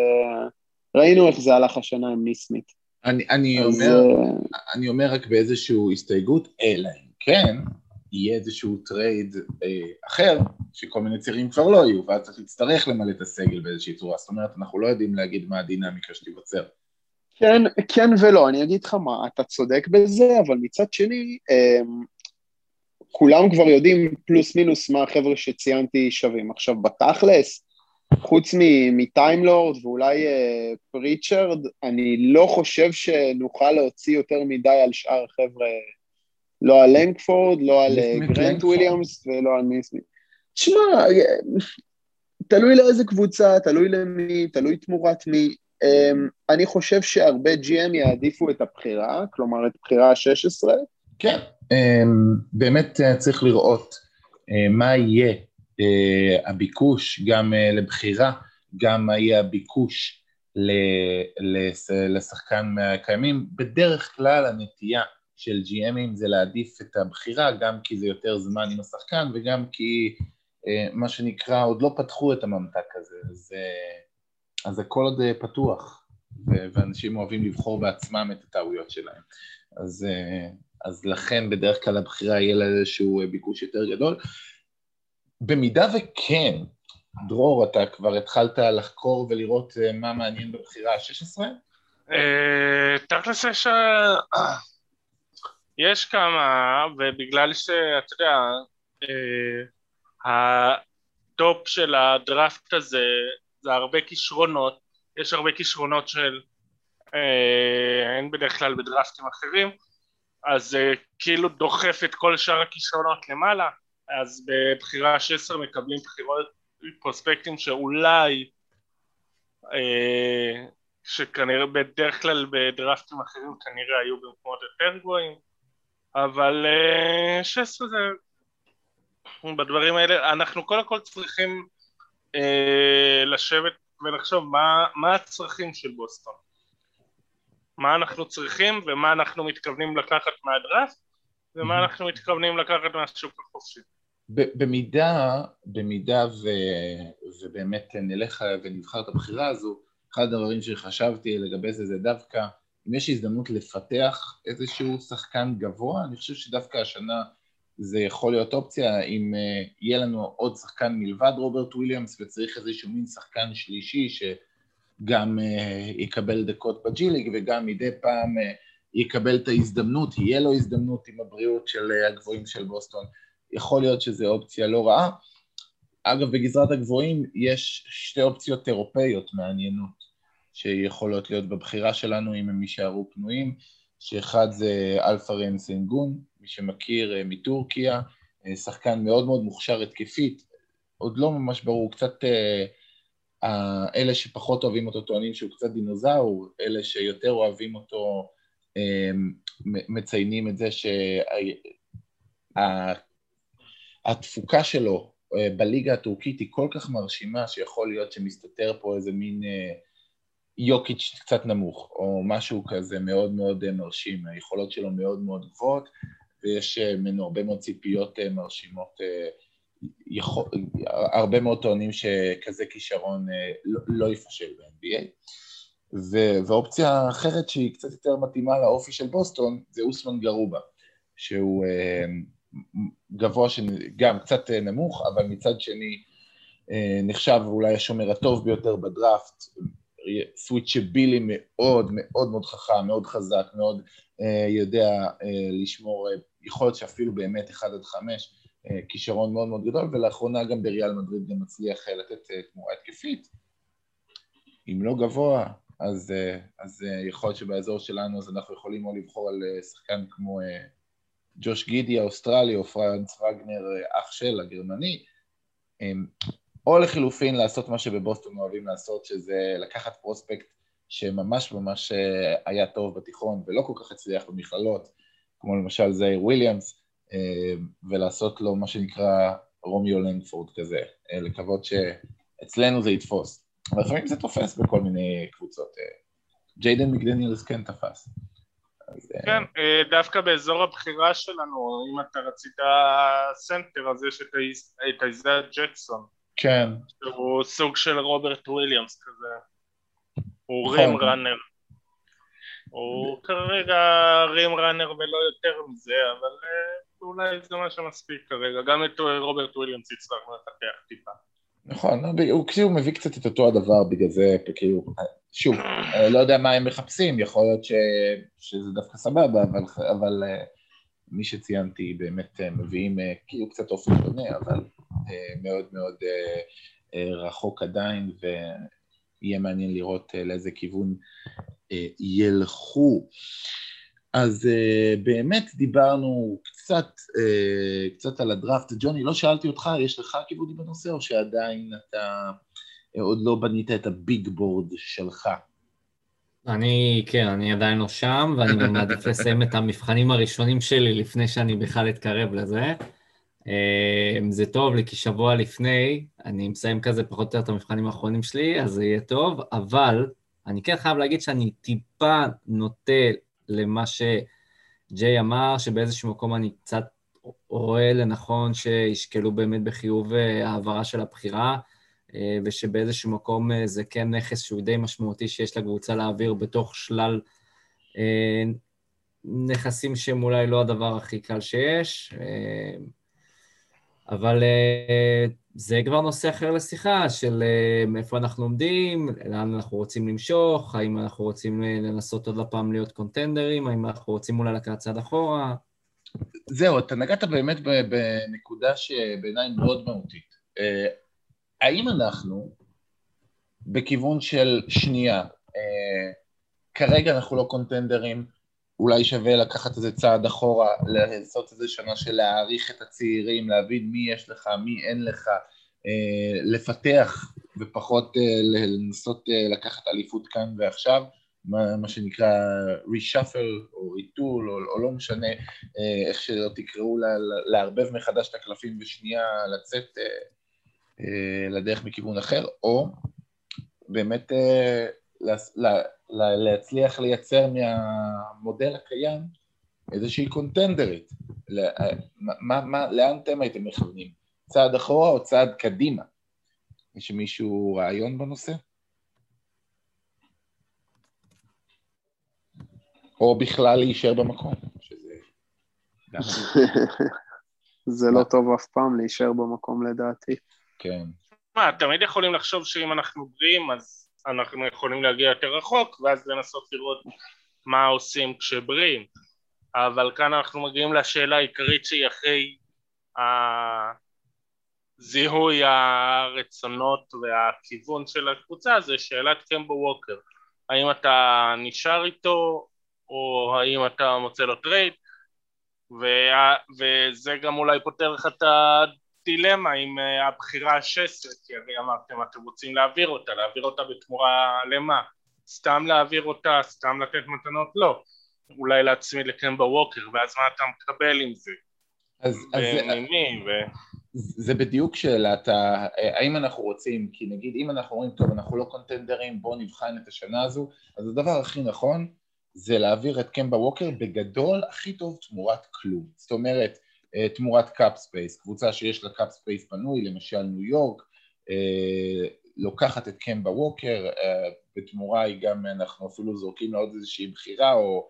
ראינו איך זה הלך השנה עם ניסמית. אני, אני, אז... אומר, אה, אני אומר רק באיזושהי הסתייגות, אלא אם כן יהיה איזשהו trade אה, אחר, שכל מיני צעירים כבר לא יהיו, ואז צריך להצטרך למלא את הסגל באיזושהי צורה. זאת אומרת, אנחנו לא יודעים להגיד מה הדינמיקה שתיווצר. כן, כן ולא, אני אגיד לך מה, אתה צודק בזה, אבל מצד שני, אמ, כולם כבר יודעים פלוס מינוס מה החבר'ה שציינתי שווים. עכשיו, בתכלס, חוץ מטיימלורד ואולי אה, פריצ'רד, אני לא חושב שנוכל להוציא יותר מדי על שאר החבר'ה, לא על לנגפורד, לא על אה, גרנט וויליאמס ולא על נסמית'. תשמע, אה, תלוי לאיזה קבוצה, תלוי למי, תלוי תמורת מי. אמ, אני חושב שהרבה GM יעדיפו את הבחירה, כלומר את בחירה ה-16. כן, אמ, באמת אה, צריך לראות מה יהיה הביקוש גם לבחירה, גם מה יהיה הביקוש לשחקן מהקיימים. בדרך כלל הנטייה של GMים זה להעדיף את הבחירה, גם כי זה יותר זמן עם השחקן וגם כי מה שנקרא, עוד לא פתחו את הממתק הזה, אז אז הכל עוד אה, פתוח, ואנשים אוהבים לבחור בעצמם את הטעויות שלהם. אז, אה, אז לכן בדרך כלל הבחירה יהיה לה איזשהו אה, ביקוש יותר גדול. במידה וכן, דרור, אתה כבר התחלת לחקור ולראות מה מעניין בבחירה ה-16? תכלס יש... יש כמה, ובגלל שאתה יודע, ה top של הדראפט הזה זה הרבה כישרונות, יש הרבה כישרונות של אה, אין בדרך כלל בדרפטים אחרים, אז זה אה, כאילו דוחף את כל שאר הכישרונות למעלה, אז בבחירה 16 מקבלים בחירות פרוספקטים שאולי אה, שכנראה בדרך כלל בדרפטים אחרים כנראה היו במקומות יותר גבוהים אבל אה, 16 זה בדברים האלה אנחנו קודם כל צריכים אה, לשבת ולחשוב מה, מה הצרכים של בוסטון מה אנחנו צריכים ומה אנחנו מתכוונים לקחת מהדראפט ומה אנחנו מתכוונים לקחת מהשוק החופשי. במידה, במידה ו, ובאמת נלך ונבחר את הבחירה הזו, אחד הדברים שחשבתי לגבי זה זה דווקא אם יש הזדמנות לפתח איזשהו שחקן גבוה, אני חושב שדווקא השנה זה יכול להיות אופציה אם אה, יהיה לנו עוד שחקן מלבד רוברט וויליאמס וצריך איזשהו מין שחקן שלישי שגם אה, יקבל דקות ב G League וגם מדי פעם אה, יקבל את ההזדמנות, יהיה לו הזדמנות עם הבריאות של אה, הגבוהים של בוסטון, יכול להיות שזו אופציה לא רעה. אגב, בגזרת הגבוהים יש שתי אופציות אירופאיות מעניינות שיכולות להיות בבחירה שלנו אם הם יישארו פנויים, שאחד זה אלפרן שנגון, מי שמכיר אה, מטורקיה, אה, שחקן מאוד מאוד מוכשר התקפית, עוד לא ממש ברור, קצת אה, אלה שפחות אוהבים אותו טוענים שהוא קצת דינוזאור, אלה שיותר אוהבים אותו מציינים את זה שהתפוקה שלו אה, בליגה הטורקית היא כל כך מרשימה שיכול להיות שמסתתר פה איזה מין יוקיץ' קצת נמוך, או משהו כזה מאוד מאוד מרשים, היכולות שלו מאוד מאוד גבוהות, ויש ממנו הרבה מאוד ציפיות מרשימות. יכול, הרבה מאוד טוענים שכזה כישרון לא, לא יפשל ב-NBA. ואופציה אחרת שהיא קצת יותר מתאימה לאופי של בוסטון זה אוסמן גרובה, שהוא אה, גבוה, גם קצת אה, נמוך, אבל מצד שני אה, נחשב אולי השומר הטוב ביותר בדראפט, סוויצ'בילי מאוד מאוד מאוד חכם, מאוד חזק, מאוד יודע לשמור, יכול להיות שאפילו באמת 1 עד 5, כישרון מאוד מאוד גדול, ולאחרונה גם בריאל מדריד גם מצליח לתת תמורה התקפית. אם לא גבוה, אז, אה, אז אה, יכול להיות שבאזור שלנו אז אנחנו יכולים או לבחור על אה, שחקן כמו ג'וש גידי האוסטרלי או פרנץ וגנר אח של הגרמני, או לחילופין לעשות מה שבבוסטון אוהבים לעשות, שזה לקחת פרוספקט שממש ממש היה טוב בתיכון ולא כל כך הצליח במכללות, כמו למשל זאיר וויליאמס, ולעשות לו מה שנקרא רומיו לנגפורד כזה, לקוות שאצלנו זה יתפוס. אבל לפעמים זה תופס בכל מיני קבוצות. אה, ג'יידן מקדניאלס כן תפס. אה, כן, אה, דווקא באזור הבחירה שלנו, אם אתה רצית סנטר, אז יש את איזיה ג'קסון. כן. שהוא סוג של רוברט וויליאמס כזה. הוא נכון. rim runner. הוא כרגע rim runner ולא יותר מזה, אבל אולי זה מה שמספיק כרגע. גם את רוברט וויליאמס הצלחנו לפתח טיפה. נכון, הוא כאילו מביא קצת את אותו הדבר, בגלל זה כאילו, שוב, אה, לא יודע מה הם מחפשים, יכול להיות ש, שזה דווקא סבבה, אבל, אבל אה, מי שציינתי באמת אה, מביאים כאילו קצת אופן שונה, אבל מאוד מאוד רחוק עדיין, ויהיה מעניין לראות לאיזה כיוון ילכו. אז באמת דיברנו קצת, אה, קצת על הדראפט. ג'וני, לא שאלתי אותך, יש לך כיבודים בנושא, או שעדיין אתה אה, עוד לא בנית את הביג בורד שלך? אני, כן, אני עדיין לא שם, ואני גם מעדיף לסיים את המבחנים הראשונים שלי לפני שאני בכלל אתקרב לזה. אה, זה טוב לי, כי שבוע לפני, אני מסיים כזה פחות או יותר את המבחנים האחרונים שלי, אז זה יהיה טוב, אבל אני כן חייב להגיד שאני טיפה נוטה למה ש... ג'יי אמר שבאיזשהו מקום אני קצת רואה לנכון שישקלו באמת בחיוב אה, העברה של הבחירה, אה, ושבאיזשהו מקום אה, זה כן נכס שהוא די משמעותי שיש לקבוצה להעביר בתוך שלל נכסים שהם אולי לא הדבר הכי קל שיש, אבל זה כבר נושא אחר לשיחה של אה, מאיפה אנחנו עומדים, לאן אנחנו רוצים למשוך, האם אנחנו רוצים אה, לנסות עוד הפעם להיות קונטנדרים, האם אנחנו רוצים אולי לקחת צעד אחורה. זהו, אתה נגעת באמת בנקודה שבעיניי מאוד מהותית. אה, האם אנחנו בכיוון של שנייה, כרגע אנחנו לא קונטנדרים, אולי שווה לקחת איזה צעד אחורה, לעשות איזה שנה של להעריך את הצעירים, להבין מי יש לך, מי אין לך, אה, לפתח ופחות אה, לנסות אה, לקחת אליפות כאן ועכשיו, מה, מה שנקרא reshuffle או ריטול או, או לא משנה איך שלא תקראו, לה, לערבב מחדש את הקלפים ושנייה לצאת לדרך מכיוון אחר, או באמת להצליח לייצר מהמודל הקיים איזושהי קונטנדרית. מה, מה, לאן אתם הייתם מכוונים? צעד אחורה או צעד קדימה? יש מישהו רעיון בנושא? או בכלל להישאר במקום, שזה... [laughs] זה לא טוב אף פעם להישאר במקום לדעתי. כן. מה, תמיד יכולים לחשוב שאם אנחנו בריאים אז אנחנו יכולים להגיע יותר רחוק ואז לנסות לראות מה עושים כשבריאים. אבל כאן אנחנו מגיעים לשאלה העיקרית שהיא אחרי זיהוי הרצונות והכיוון של הקבוצה זה שאלת קמבו ווקר. האם אתה נשאר איתו או האם אתה מוצא לו trade? וזה גם אולי פותר לך את דילמה עם אה, הבחירה השש עשרה, כי הרי אמרתם אתם רוצים להעביר אותה, להעביר אותה בתמורה למה? סתם להעביר אותה, סתם לתת מתנות? לא. אולי להצמיד לקמבה ווקר, ואז מה אתה מקבל עם זה? אז... וממי, ו... זה בדיוק שאלת האם אנחנו רוצים, כי נגיד אם אנחנו אומרים טוב אנחנו לא קונטנדרים בואו נבחן את השנה הזו, אז הדבר הכי נכון זה להעביר את קמבה ווקר בגדול הכי טוב תמורת כלום, זאת אומרת אה, תמורת cap space, קבוצה שיש לה cap space פנוי, למשל ניו יורק, אה, לוקחת את קמבה ווקר, אה, בתמורה היא גם, אנחנו אפילו זורקים לה עוד איזושהי בחירה או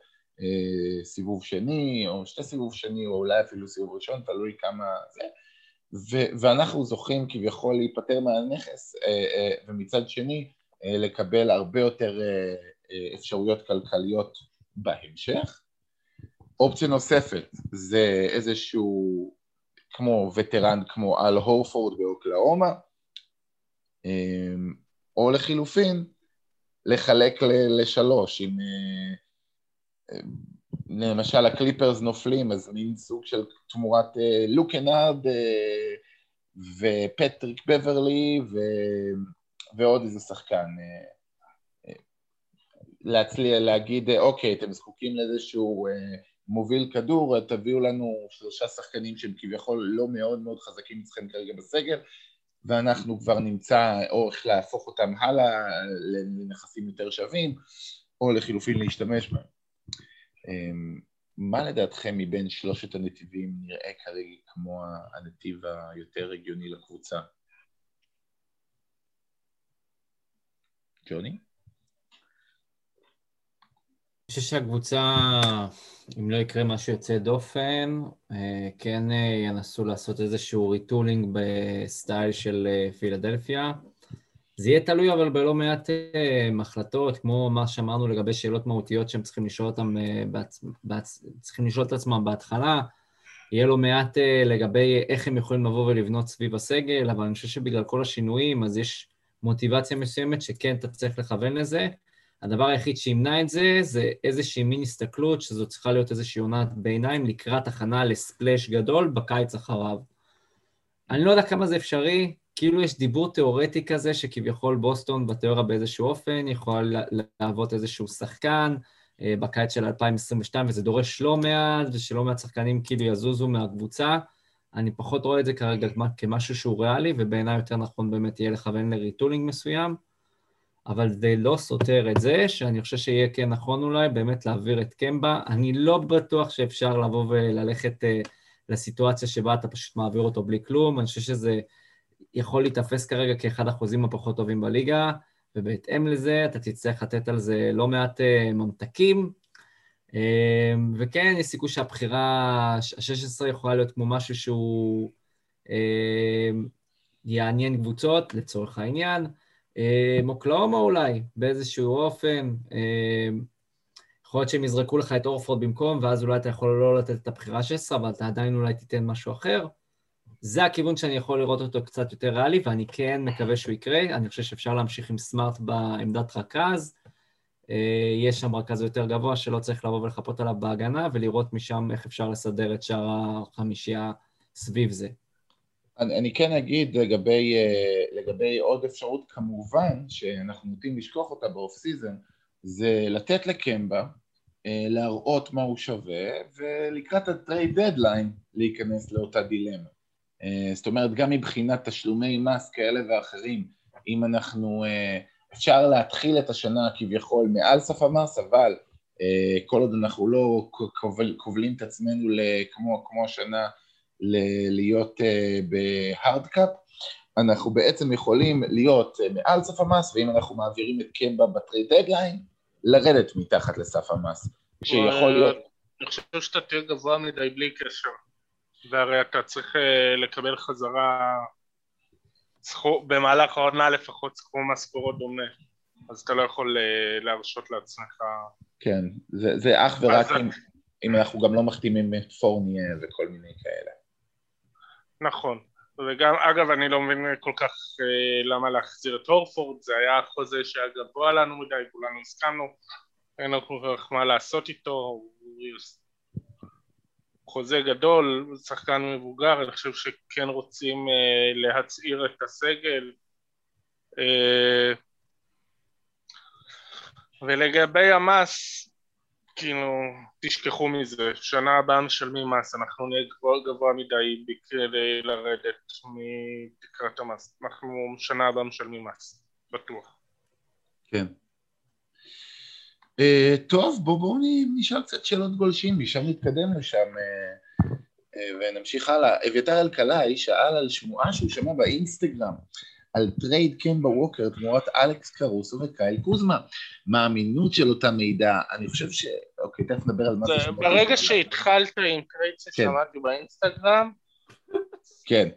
סיבוב שני, או שתי סיבוב שני, או אולי אפילו סיבוב ראשון, תלוי כמה זה, ו- ואנחנו זוכים כביכול להיפטר מהנכס, ומצד שני לקבל הרבה יותר אפשרויות כלכליות בהמשך. אופציה נוספת זה איזשהו כמו וטרן כמו אל הורפורד באוקלאומה, אמ, או לחילופין לחלק לשלוש, אם אה, למשל הקליפרס נופלים, אז מין סוג של תמורת אה, לוקנארד אה, ופטריק בברלי ו... ועוד איזה שחקן. להצליח להגיד, אוקיי, אתם זקוקים לאיזשהו מוביל כדור, תביאו לנו שלושה שחקנים שהם כביכול לא מאוד מאוד חזקים אצלכם כרגע בסגל, ואנחנו כבר נמצא או איך להפוך אותם הלאה לנכסים יותר שווים, או לחילופין להשתמש בהם. אמ, מה לדעתכם מבין שלושת הנתיבים נראה כרגע כמו הנתיב היותר הגיוני לקבוצה? ג'וני? חושב שהקבוצה, אם לא יקרה משהו יוצא דופן, אה, כן אה, ינסו לעשות איזשהו retooling ב style של אה, פילדלפיה. זה יהיה תלוי אבל בלא מעט החלטות, כמו מה שאמרנו לגבי שאלות מהותיות שהם צריכים לשאול אותם, צריכים לשאול את עצמם בהתחלה. יהיה לא מעט לגבי איך הם יכולים לבוא ולבנות סביב הסגל, אבל אני חושב שבגלל כל השינויים, אז יש מוטיבציה מסוימת שכן אתה צריך לכוון לזה. הדבר היחיד שימנע את זה, זה איזושהי מין הסתכלות, שזו צריכה להיות איזושהי עונת ביניים לקראת הכנה לספלאש גדול בקיץ אחריו. אני לא יודע כמה זה אפשרי, כאילו יש דיבור תיאורטי כזה, שכביכול בוסטון בתיאוריה באיזשהו אופן יכולה להוות איזשהו שחקן אה, בקיץ של 2022, וזה דורש לא מעט, ושלא מעט שחקנים כאילו יזוזו מהקבוצה. אני פחות רואה את זה כרגע כמשהו שהוא ריאלי, ובעיניי יותר נכון באמת יהיה לכוון ל retooling מסוים. אבל זה לא סותר את זה, שאני חושב שיהיה כן נכון אולי באמת להעביר את קמבה. אני לא בטוח שאפשר לבוא וללכת אה, לסיטואציה שבה אתה פשוט מעביר אותו בלי כלום, אני חושב שזה יכול להיתפס כרגע כאחד החוזים הפחות טובים בליגה, ובהתאם לזה אתה תצטרך לתת על זה לא מעט uh, ממתקים. Uh, וכן, יש סיכוי שהבחירה ה-16 יכולה להיות כמו משהו שהוא uh, יעניין קבוצות, לצורך העניין. אוקלאומה אולי, באיזשהו אופן. יכול להיות שהם יזרקו לך את אורפורד במקום, ואז אולי אתה יכול לא לתת את הבחירה 16, אבל אתה עדיין אולי תיתן משהו אחר. זה הכיוון שאני יכול לראות אותו קצת יותר ריאלי, ואני כן מקווה שהוא יקרה. אני חושב שאפשר להמשיך עם סמארט בעמדת רכז. יש שם רכז יותר גבוה שלא צריך לבוא ולחפות עליו בהגנה, ולראות משם איך אפשר לסדר את שאר החמישייה סביב זה. אני, אני כן אגיד לגבי, אה, לגבי עוד אפשרות כמובן שאנחנו נוטים לשכוח אותה ב off season זה לתת לקמבה אה, להראות מה הוא שווה ולקראת ה trade deadline להיכנס לאותה דילמה. אה, זאת אומרת גם מבחינת תשלומי מס כאלה ואחרים אם אנחנו אפשר להתחיל את השנה כביכול מעל סף המס אבל כל עוד אנחנו לא כובלים את עצמנו כמו, כמו השנה להיות אה, ב hard cap, אנחנו בעצם יכולים להיות אה, מעל סף המס, ואם אנחנו מעבירים את קמבה ב trade deadline, לרדת מתחת לסף המס, שיכול להיות... אני חושב שאתה תהיה גבוה מדי בלי קשר, והרי אתה צריך אה, לקבל חזרה במהלך העונה לפחות סכום משכורות דומה, אז אתה לא יכול להרשות לעצמך... כן, זה, זה אך ורק אם, אם אנחנו גם לא מחתימים את פורניה וכל מיני כאלה. נכון, וגם אגב אני לא מבין כל כך אה, למה להחזיר את הורפורד, זה היה חוזה שהיה גבוה לנו מדי, כולנו הסכמנו, אין לנו כל כך מה לעשות איתו, חוזה גדול, שחקן מבוגר, אני חושב שכן רוצים אה, להצעיר את הסגל. אה, ולגבי המס כאילו, תשכחו מזה, שנה הבאה משלמים מס, אנחנו נהיה גבוה, גבוה מדי כדי לרדת מתקרת המס, אנחנו שנה הבאה משלמים מס, בטוח. כן. אה, טוב, בואו בוא נשאל קצת שאלות גולשים, משם נתקדם לשם אה, אה, ונמשיך הלאה. אביתר אלקלעי שאל על שמועה שהוא שמע באינסטגרם על טרייד קמבה ווקר תמורת אלכס קרוסו וקייל קוזמה. מה האמינות של אותה מידע? אני חושב ש... אוקיי, תכף נדבר על מה זה. ברגע שהתחלת עם טרייד ששמעתי כן. באינסטגרם... כן.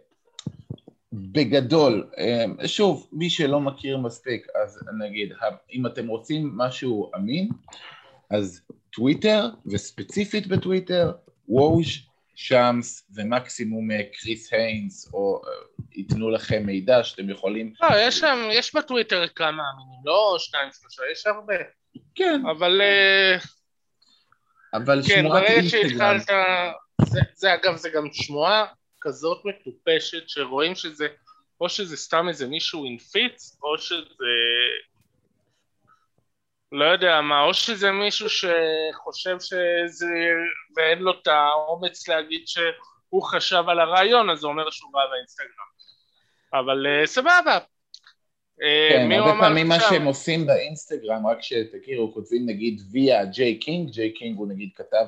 בגדול, אמ, שוב, מי שלא מכיר מספיק, אז נגיד, אם אתם רוצים משהו אמין, אז טוויטר, וספציפית בטוויטר, ווש, שמס ומקסימום אה, קריס היינס, או אה, ייתנו לכם מידע שאתם יכולים... לא, יש שם, יש בטוויטר כמה אמינים, לא שניים שלושה, יש הרבה. כן. אבל... אה, אבל כן, ברגע שהתחלת... זה, זה אגב, זה גם שמועה כזאת מטופשת, שרואים שזה, או שזה סתם איזה מישהו הנפיץ, או שזה... לא יודע מה, או שזה מישהו שחושב שזה... ואין לו את האומץ להגיד שהוא חשב על הרעיון, אז הוא אומר שהוא בא באינסטגרם. אבל uh, סבבה. אה, כן, הרבה פעמים מה שהם עושים באינסטגרם, רק שתכירו, כותבים נגיד via ג'יי קינג, ג'יי קינג הוא נגיד כתב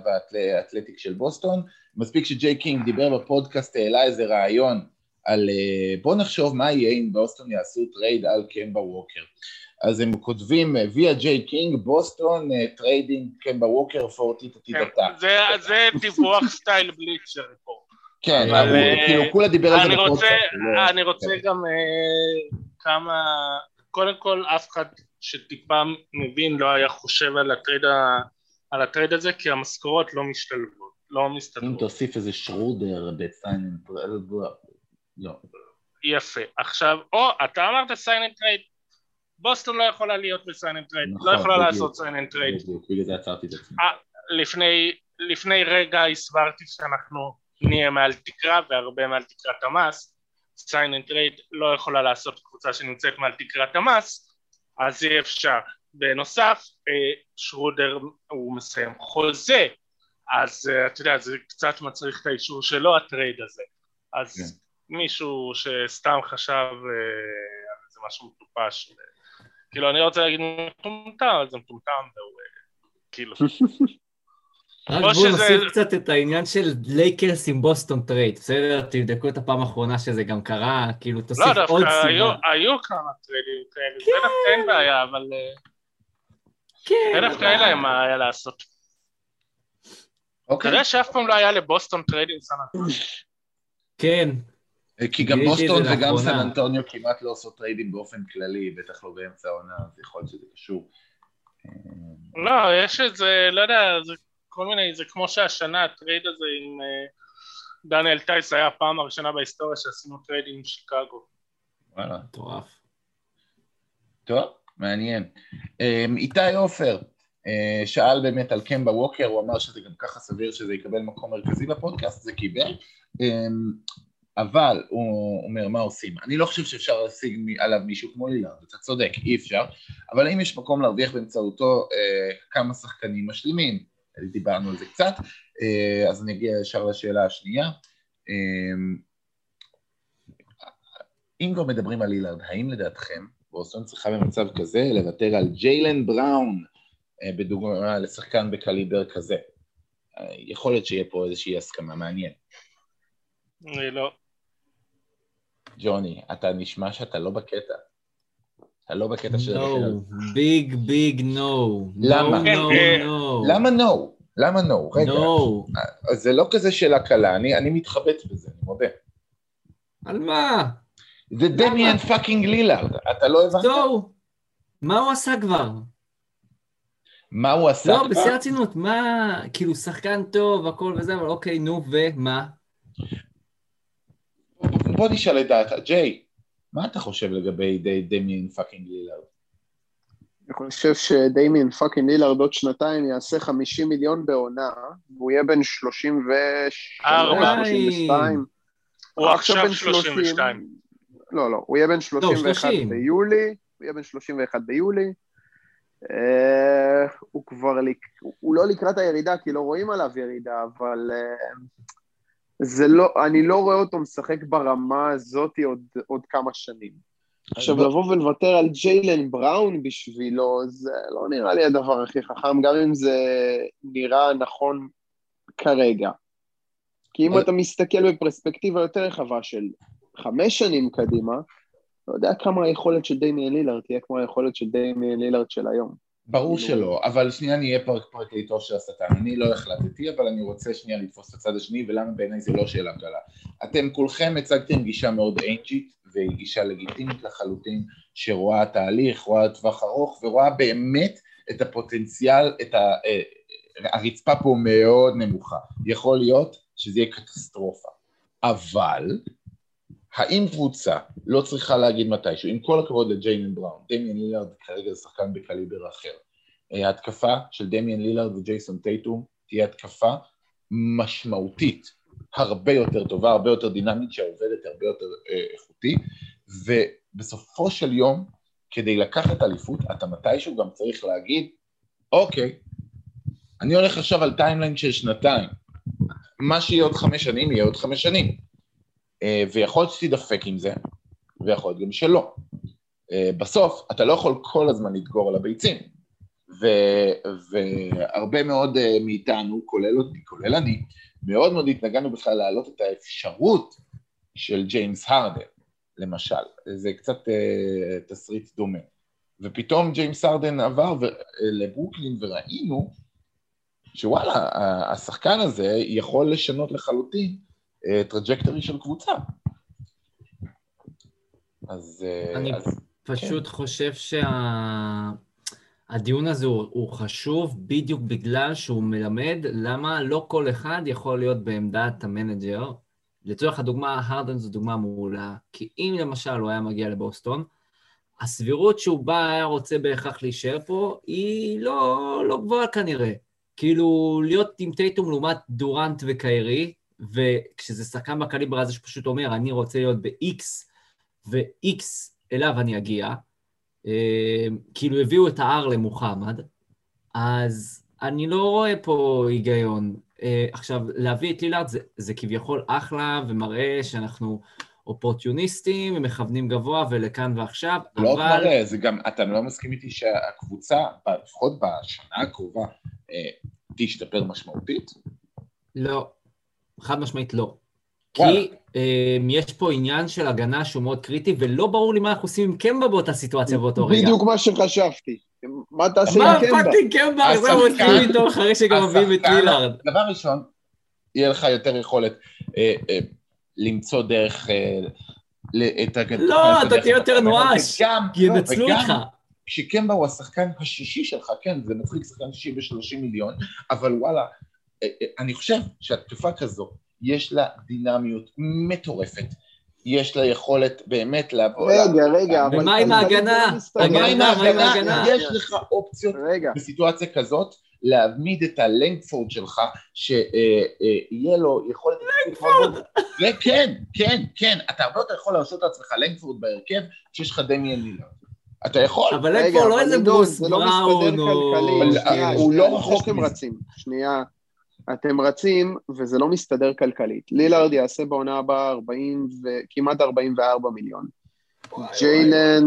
האתלטיק של בוסטון, מספיק שג'יי קינג דיבר בפודקאסט, העלה איזה רעיון על אה, בוא נחשוב מה יהיה אם בוסטון יעשו טרייד על קמבה ווקר. אז הם כותבים via ג'יי קינג, בוסטון, trading קמבה ווקר, פורטי תתידתה. זה דיווח style בליצ'ר פה. כן, אבל אה, כאילו כולה דיבר על זה בפודקאסט. לא- אני רוצה כן. גם אה, כמה, קודם כל אף אחד שטיפה מבין לא היה חושב על הטרייד, על הטרייד הזה כי המשכורות לא משתלבות, לא מסתדרות. אם תוסיף איזה שרודר ב sign לא. יפה, עכשיו, או אתה אמרת sign and trade, בוסטון לא יכולה להיות ב sign and trade, לא יכולה לעשות sign and trade. בגלל זה עצרתי את עצמי. לפני רגע הסברתי שאנחנו נהיה מעל תקרה והרבה מעל תקרת המס, sign and trade לא יכולה לעשות קבוצה שנמצאת מעל תקרת המס, אז אי אפשר. בנוסף, אה, שרודר הוא מסיים חוזה, אז אה, אתה יודע, זה קצת מצריך את האישור שלו הטרייד הזה. אז כן. מישהו שסתם חשב אה, איזה משהו מטופש, כאילו אני רוצה להגיד מטומטם, אבל זה מטומטם והוא כאילו [laughs] רק בואו נוסיף קצת את העניין של לייקרס עם בוסטון טרייד, בסדר? תבדקו את הפעם האחרונה שזה גם קרה, כאילו תוסיף לא, עוד סיבה. לא, דווקא היו כמה טריידים כאלה, זה דווקא אין בעיה, אבל... אה, כן. זה דווקא אין להם מה היה לעשות. אוקיי. אתה יודע שאף פעם לא היה לבוסטון טרייד עם כן. אה, כי גם בוסטון וגם סן אנטוניו כמעט לא עושות טריידים באופן כללי, בטח לא באמצע העונה, אז יכול להיות שזה קשור. לא, יש את זה, לא יודע, זה כל מיני, זה כמו שהשנה הטרייד הזה עם אה, דניאל טייס היה הפעם הראשונה בהיסטוריה שעשינו טרייד עם שיקגו. וואלה, מטורף. טוב, מעניין. אמ, איתי עופר שאל באמת על קמבה ווקר, הוא אמר שזה גם ככה סביר שזה יקבל מקום מרכזי בפודקאסט, זה קיבל. אבל הוא אומר מה עושים, אני לא חושב שאפשר להשיג עליו מישהו כמו לילארד, אתה צודק, אי אפשר, אבל האם יש מקום להרוויח באמצעותו אה, כמה שחקנים משלימים, דיברנו על זה קצת, אה, אז אני אגיע ישר לשאלה השנייה. אה, אם כבר מדברים על אילארד, האם לדעתכם בוסטון צריכה במצב כזה לוותר על ג'יילן בראון אה, בדוגמה לשחקן בקליבר כזה? יכול להיות שיהיה פה איזושהי הסכמה, מעניין. אני לא. ג'וני, אתה נשמע שאתה לא בקטע. אתה לא בקטע של... No, big big no. למה? למה נו? למה נו? רגע. נו. זה לא כזה שאלה קלה, אני מתחבט בזה, אני מודה. על מה? זה דמיאן fucking לילארד, אתה לא הבנת? זהו. מה הוא עשה כבר? מה הוא עשה לא, כבר? לא, בשיא הרצינות, מה... כאילו, שחקן טוב, הכל וזה, אבל אוקיי, נו, ומה? בוא נשאל את דעתה. ג'יי, מה אתה חושב לגבי דמיין פאקינג לילארד? אני חושב שדמיין פאקינג לילארד עוד שנתיים יעשה 50 מיליון בעונה, והוא יהיה בן 32. הוא עכשיו 32. לא, לא, הוא יהיה בן 31 ביולי, הוא יהיה בן 31 ביולי. אה, הוא כבר, הוא לא לקראת הירידה, כי לא רואים עליו ירידה, אבל אה, זה לא, אני לא רואה אותו משחק ברמה הזאת עוד, עוד כמה שנים. עכשיו, לבוא ולוותר על ג'יילן בראון בשבילו, זה לא נראה לי הדבר הכי חכם, גם אם זה נראה נכון כרגע. כי אם אתה מסתכל בפרספקטיבה יותר רחבה של חמש שנים קדימה, לא יודע כמה היכולת של דמיאן לילארד תהיה כמו היכולת של דמיאן לילארד של היום. ברור כאילו- שלא, אבל שנייה נהיה פרק פרקליטו של השטן. אני לא החלטתי, אבל אני רוצה שנייה לתפוס את הצד השני, ולמה בעיניי זה לא שאלה גדולה. אתם כולכם הצגתם גישה מאוד אינג'ית, והיא גישה לגיטימית לחלוטין, שרואה תהליך, רואה טווח ארוך, ורואה באמת את הפוטנציאל, את ה... אה, הרצפה פה מאוד נמוכה. יכול להיות שזה יהיה קטסטרופה. אבל האם קבוצה לא צריכה להגיד מתישהו, עם כל הכבוד לג'יינן בראון, דמיאן לילארד כרגע זה שחקן בקליבר אחר, ההתקפה של דמיאן לילארד וג'ייסון טייטום תהיה התקפה משמעותית, הרבה יותר טובה, הרבה יותר דינמית, שעובדת הרבה יותר אה, איכותי, ובסופו של יום, כדי לקחת אליפות, אתה מתישהו גם צריך להגיד, אוקיי, אני הולך עכשיו על timeline של שנתיים, מה שיהיה עוד חמש שנים, יהיה עוד חמש שנים. אה, ויכול להיות שתדפק עם זה, ויכול להיות גם שלא. אה, בסוף, אתה לא יכול כל הזמן לדגור על הביצים. ו- והרבה מאוד אה, מאיתנו, כולל אותי, כולל אני, מאוד מאוד התנגדנו בכלל להעלות את האפשרות של ג'יימס הרדן, למשל. זה קצת אה, תסריט דומה. ופתאום ג'יימס הרדן עבר ו- לברוקלין וראינו שוואלה, השחקן הזה יכול לשנות לחלוטין trajectory של קבוצה. אז... אה, אני אז, פשוט כן. חושב שהדיון שה... הזה הוא, הוא חשוב בדיוק בגלל שהוא מלמד למה לא כל אחד יכול להיות בעמדת המנג'ר. לצורך הדוגמה, הרדן זו דוגמה מעולה, כי אם למשל הוא היה מגיע לבוסטון, הסבירות שהוא בא היה רוצה בהכרח להישאר פה היא לא, לא גבוהה כנראה. כאילו, להיות עם טייטום לעומת דורנט וקיירי, וכשזה שחקן בקליבר הזה שפשוט אומר, אני רוצה להיות ב-X, ו-X אליו אני אגיע, אה, כאילו הביאו את ה-R למוחמד, אז אני לא רואה פה היגיון. אה, עכשיו, להביא את לילארד זה, זה כביכול אחלה ומראה שאנחנו אופורטיוניסטים ומכוונים גבוה ולכאן ועכשיו, אבל... לא רק מראה, זה גם, אתה לא מסכים איתי שהקבוצה, לפחות בשנה הקרובה, אה, תשתפר משמעותית? לא. חד משמעית לא. כי אה, יש פה עניין של הגנה שהוא מאוד קריטי, ולא ברור לי מה אנחנו עושים עם קמבה באותה סיטואציה באותו רגע. בדיוק מה שחשבתי. מה תעשה עם קמבה? מה fucking קמבה? זה מתחיל איתו אחרי שגם מביאים את לילארד. דבר ראשון, יהיה לך יותר יכולת אה, אה, למצוא דרך את הגנה. לא, אתה תהיה יותר נואש, כי ינצלו אותך. כשקמבה הוא השחקן השישי שלך, כן, זה מצחיק שחקן שישי ב-30 מיליון, אבל וואלה, אני חושב שהתקופה כזו, יש לה דינמיות מטורפת. יש לה יכולת באמת לעבוד... רגע, רגע, אבל... ומה עם ההגנה? ומה עם ההגנה? יש לך אופציות בסיטואציה כזאת להעמיד את הלנקפורד שלך, שיהיה לו יכולת... לנקפורד! כן, כן, כן. אתה הרבה יותר יכול להרשות לעצמך לנגפורד בהרכב כשיש לך דמיאן לילארד. אתה יכול. אבל לנגפורד לא איזה ברוס בראון או... הוא לא רחוק רצים. שנייה. אתם רצים, וזה לא מסתדר כלכלית. לילארד יעשה בעונה הבאה 40 ו... כמעט 44 מיליון. ג'יילן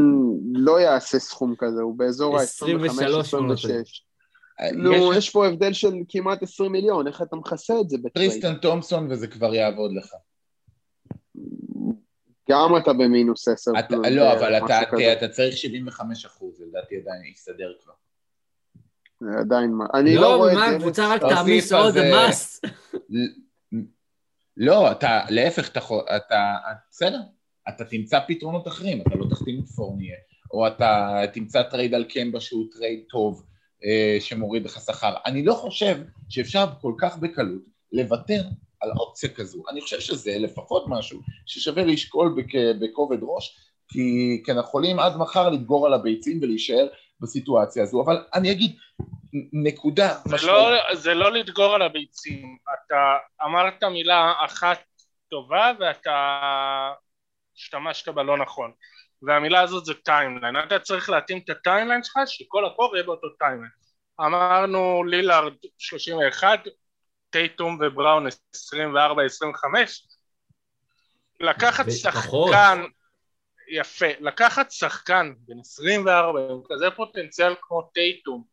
לא יעשה סכום כזה, הוא באזור ה-25-26. נו, יש פה הבדל של כמעט 20 מיליון, איך אתה מכסה את זה בטרייד? טריסטן תומסון וזה כבר יעבוד לך. גם אתה במינוס 10. לא, אבל אתה צריך 75 אחוז, לדעתי עדיין יסתדר כבר. עדיין, אני לא, לא רואה את זה. לא, מה, הקבוצה רק תעמיס עוד מס. לא, אתה, להפך, אתה, אתה, בסדר, אתה תמצא פתרונות אחרים, אתה לא תחתים את פורניה, או אתה תמצא טרייד על קמבה שהוא טרייד טוב, אה, שמוריד לך שכר. אני לא חושב שאפשר כל כך בקלות לוותר על אופציה כזו. אני חושב שזה לפחות משהו ששווה לשקול בכובד ראש, כי, כי אנחנו יכולים עד מחר לדגור על הביצים ולהישאר בסיטואציה הזו, אבל אני אגיד, נקודה. זה לא, זה לא לדגור על הביצים, אתה אמרת מילה אחת טובה ואתה השתמשת בה לא נכון. והמילה הזאת זה timeline אתה צריך להתאים את ה timeline שלך שכל ה core יהיה באותו timeline אמרנו לילארד 31 טייטום ובראון 24-25 לקחת שחקן יפה, לקחת שחקן בן 24 עם כזה פוטנציאל כמו טייטום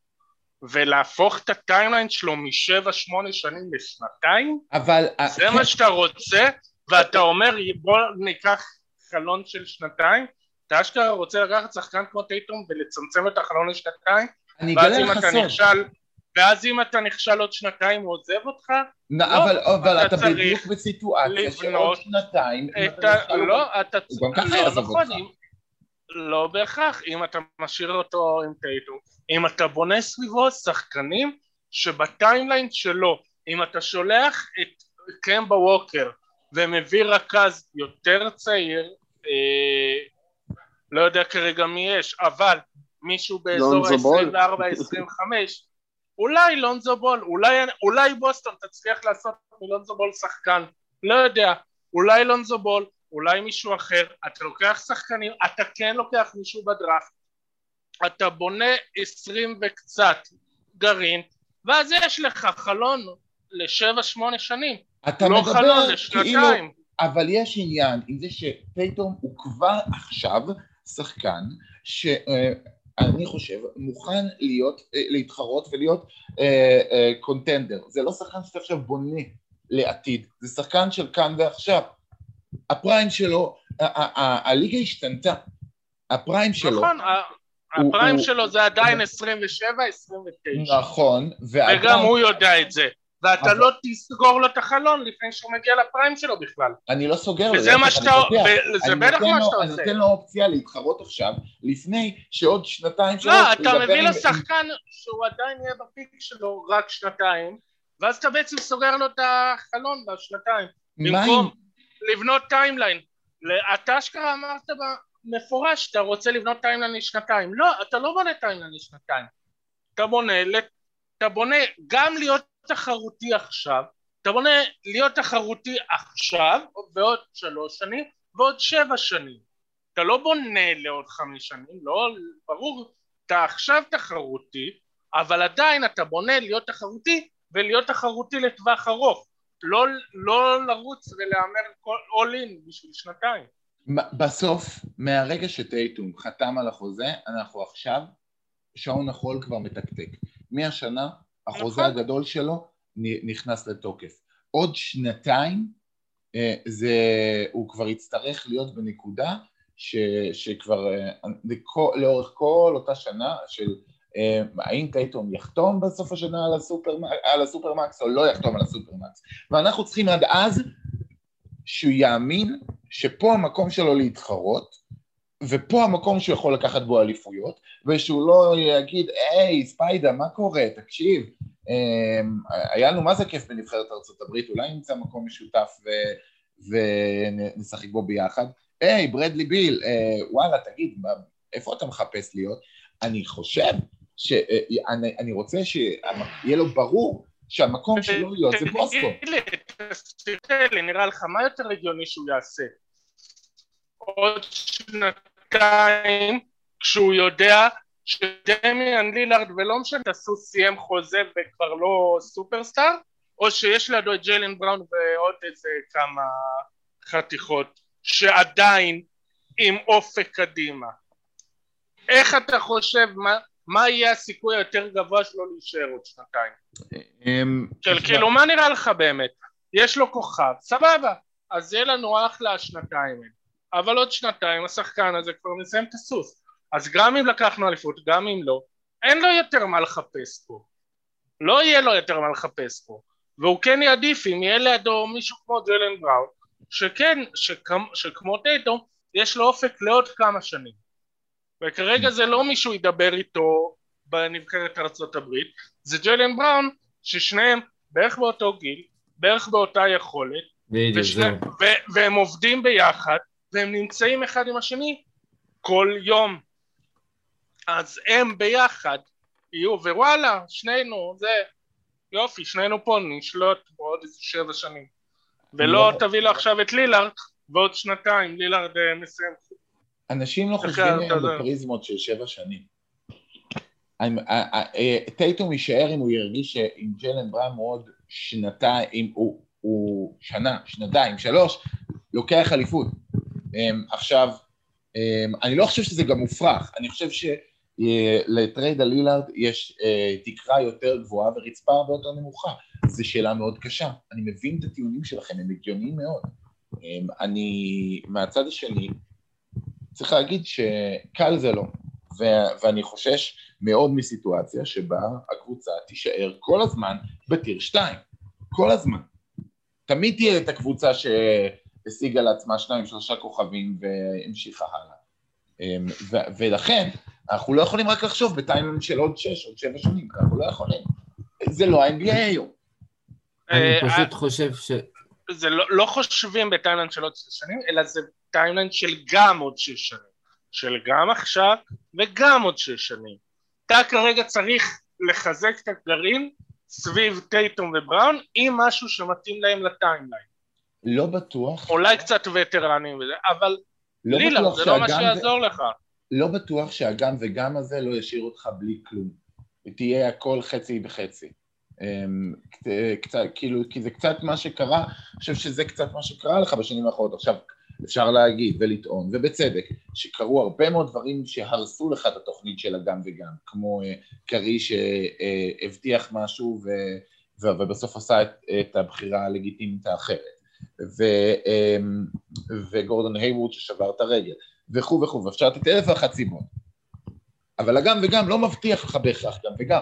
ולהפוך את הטיימליין שלו משבע שמונה שנים לשנתיים אבל זה מה שאתה רוצה ואתה אומר בוא ניקח חלון של שנתיים אתה אשכרה רוצה לקחת שחקן כמו טייטום ולצמצם את החלון לשנתיים ואז אם אתה נכשל ואז אם אתה נכשל עוד שנתיים הוא עוזב אותך? לא, אבל, אבל אתה, אתה בדיוק בסיטואציה שעוד שנתיים, את ה... לא, אתה... הוא גם ככה לא יעזוב נכון, אותך. לא בהכרח, אם אתה משאיר אותו עם טייטו, אם אתה בונה סביבו שחקנים שבטיימליין שלו, אם אתה שולח את קמבה ווקר ומביא רכז יותר צעיר, אה, לא יודע כרגע מי יש, אבל מישהו באזור ה-24-25 אולי לונזו בול, אולי, אולי בוסטון תצליח לעשות מלונזו בול שחקן, לא יודע, אולי לונזו בול, אולי מישהו אחר, אתה לוקח שחקנים, אתה כן לוקח מישהו בדראפט, אתה בונה עשרים וקצת גרעין, ואז יש לך חלון לשבע שמונה שנים, אתה לא חלון לשנתיים. כאילו, אבל יש עניין עם זה שפייטום הוא כבר עכשיו שחקן ש... אני חושב, מוכן להיות, אה, להתחרות ולהיות קונטנדר. אה, אה, זה לא שחקן שאתה עכשיו בונה לעתיד, זה שחקן של כאן ועכשיו. הפריים שלו, הליגה השתנתה. הפריים שלו... נכון, הפריים שלו זה עדיין 27, 29. נכון, וגם הוא יודע את זה. ואתה לא תסגור לו את החלון לפני שהוא מגיע ל prime שלו בכלל. אני לא סוגר לו, וזה מה שאתה, זה בטח מה שאתה עושה. אני נותן לו אופציה להתחרות עכשיו, לפני שעוד שנתיים לא, אתה מביא לו שחקן שהוא עדיין יהיה ב peak שלו רק שנתיים, ואז אתה בעצם סוגר לו את החלון בשנתיים. במקום לבנות timeline. אתה אשכרה אמרת במפורש שאתה רוצה לבנות timeline לשנתיים. לא, אתה לא בונה timeline לשנתיים. אתה בונה, אתה בונה גם להיות תחרותי עכשיו, אתה בונה להיות תחרותי עכשיו ועוד שלוש שנים ועוד שבע שנים. אתה לא בונה לעוד חמש שנים, לא, ברור, אתה עכשיו תחרותי, אבל עדיין אתה בונה להיות תחרותי ולהיות תחרותי לטווח ארוך. לא, לא לרוץ ולהמר all in בשביל שנתיים. בסוף, מהרגע שטייטום חתם על החוזה, אנחנו עכשיו, שעון החול כבר מתקתק. מהשנה החוזה נכון. הגדול שלו נכנס לתוקף. עוד שנתיים אה, זה, הוא כבר יצטרך להיות בנקודה ש, שכבר אה, לאורך כל אותה שנה של אה, האם טייטום יחתום בסוף השנה על, הסופר, על הסופרמקס או לא יחתום על הסופרמקס ואנחנו צריכים עד אז שהוא יאמין שפה המקום שלו להתחרות ופה המקום שהוא יכול לקחת בו אליפויות, ושהוא לא יגיד, היי, ספיידה, מה קורה? תקשיב, אמ, היה לנו מה זה כיף בנבחרת ארה"ב, אולי נמצא מקום משותף ו... ונשחק בו ביחד. היי, ברדלי ביל, אה, וואלה, תגיד, איפה אתה מחפש להיות? אני חושב שאני אה, רוצה שיהיה לו ברור שהמקום שלו להיות זה בוסקו. תראה לי, נראה לך, מה יותר הגיוני שהוא יעשה? עוד שנתיים כשהוא יודע שדמיאן לילארד ולא משנה תעשו סיים חוזה וכבר לא סופרסטאר או שיש לידו את ג'יילן בראון ועוד איזה כמה חתיכות שעדיין עם אופק קדימה איך אתה חושב מה, מה יהיה הסיכוי היותר גבוה שלו להישאר עוד שנתיים? אמ, של כאילו מה נראה לך באמת? יש לו כוכב, סבבה אז יהיה לנו אחלה שנתיים אבל עוד שנתיים השחקן הזה כבר מסיים את הסוס. אז גם אם לקחנו אליפות, גם אם לא, אין לו יותר מה לחפש פה. לא יהיה לו יותר מה לחפש פה. והוא כן יעדיף אם יהיה לידו מישהו כמו ג'לן בראון שכן, שכמו, שכמו טייטו יש לו אופק לעוד כמה שנים. וכרגע זה לא מישהו ידבר איתו בנבחרת ארצות הברית זה ג'לן בראון ששניהם בערך באותו גיל בערך באותה יכולת ושני, ו- והם עובדים ביחד והם נמצאים אחד עם השני כל יום אז הם ביחד יהיו ווואלה שנינו זה יופי שנינו פה נשלוט בעוד איזה שבע שנים ולא לא. תביא לו עכשיו את לילארד ועוד שנתיים לילארד אה, מסיים. אנשים לא חושבים בפריזמות של שבע שנים. טייטום יישאר אם הוא ירגיש שעם ג'לן בראם עוד שנתיים, הוא, הוא שנה, שנתיים, שלוש, לוקח אליפות. אמ, עכשיו, אמ, אני לא חושב שזה גם מופרך, אני חושב שלטרייד על לילארד יש אה, תקרה יותר גבוהה ורצפה הרבה יותר נמוכה. זו שאלה מאוד קשה. אני מבין את הטיעונים שלכם, הם הגיוניים מאוד. אמ, אני, מהצד השני, צריך להגיד שקל זה לא, ו- ואני חושש מאוד מסיטואציה שבה הקבוצה תישאר כל הזמן בטיר 2, כל הזמן. תמיד תהיה את הקבוצה שהשיגה לעצמה שניים שלושה כוכבים והמשיכה הלאה. אמ, ו- ולכן אנחנו לא יכולים רק לחשוב בטיימלנד של עוד שש, עוד שבע שנים, אנחנו לא יכולים. זה לא ה-NBA היום. אני אה, פשוט חושב ש... זה לא, לא חושבים ב timeline של עוד שש שנים, אלא זה timeline של גם עוד שש שנים. של גם עכשיו וגם עוד שש שנים. אתה כרגע צריך לחזק את הגרעין סביב טייטום ובראון עם משהו שמתאים להם ל timeline. לא בטוח. אולי קצת וטרנים וזה, אבל לא לילארד, זה לא מה שיעזור ו... לך. לא בטוח שהגם וגם הזה לא ישאיר אותך בלי כלום. תהיה הכל חצי בחצי. אמ, קצת, כאילו, כי זה קצת מה שקרה, אני חושב שזה קצת מה שקרה לך בשנים האחרונות. עכשיו, אפשר להגיד ולטעון, ובצדק, שקרו הרבה מאוד דברים שהרסו לך את התוכנית של הגם וגם, כמו אה, קרי שהבטיח משהו ו, ובסוף עשה את, את הבחירה הלגיטימית האחרת, ו, אמ, וגורדון הייוורד ששבר את הרגל, וכו' וכו', ואפשר לתת אלף ואחת סיבות. אבל הגם וגם לא מבטיח לך בהכרח גם וגם.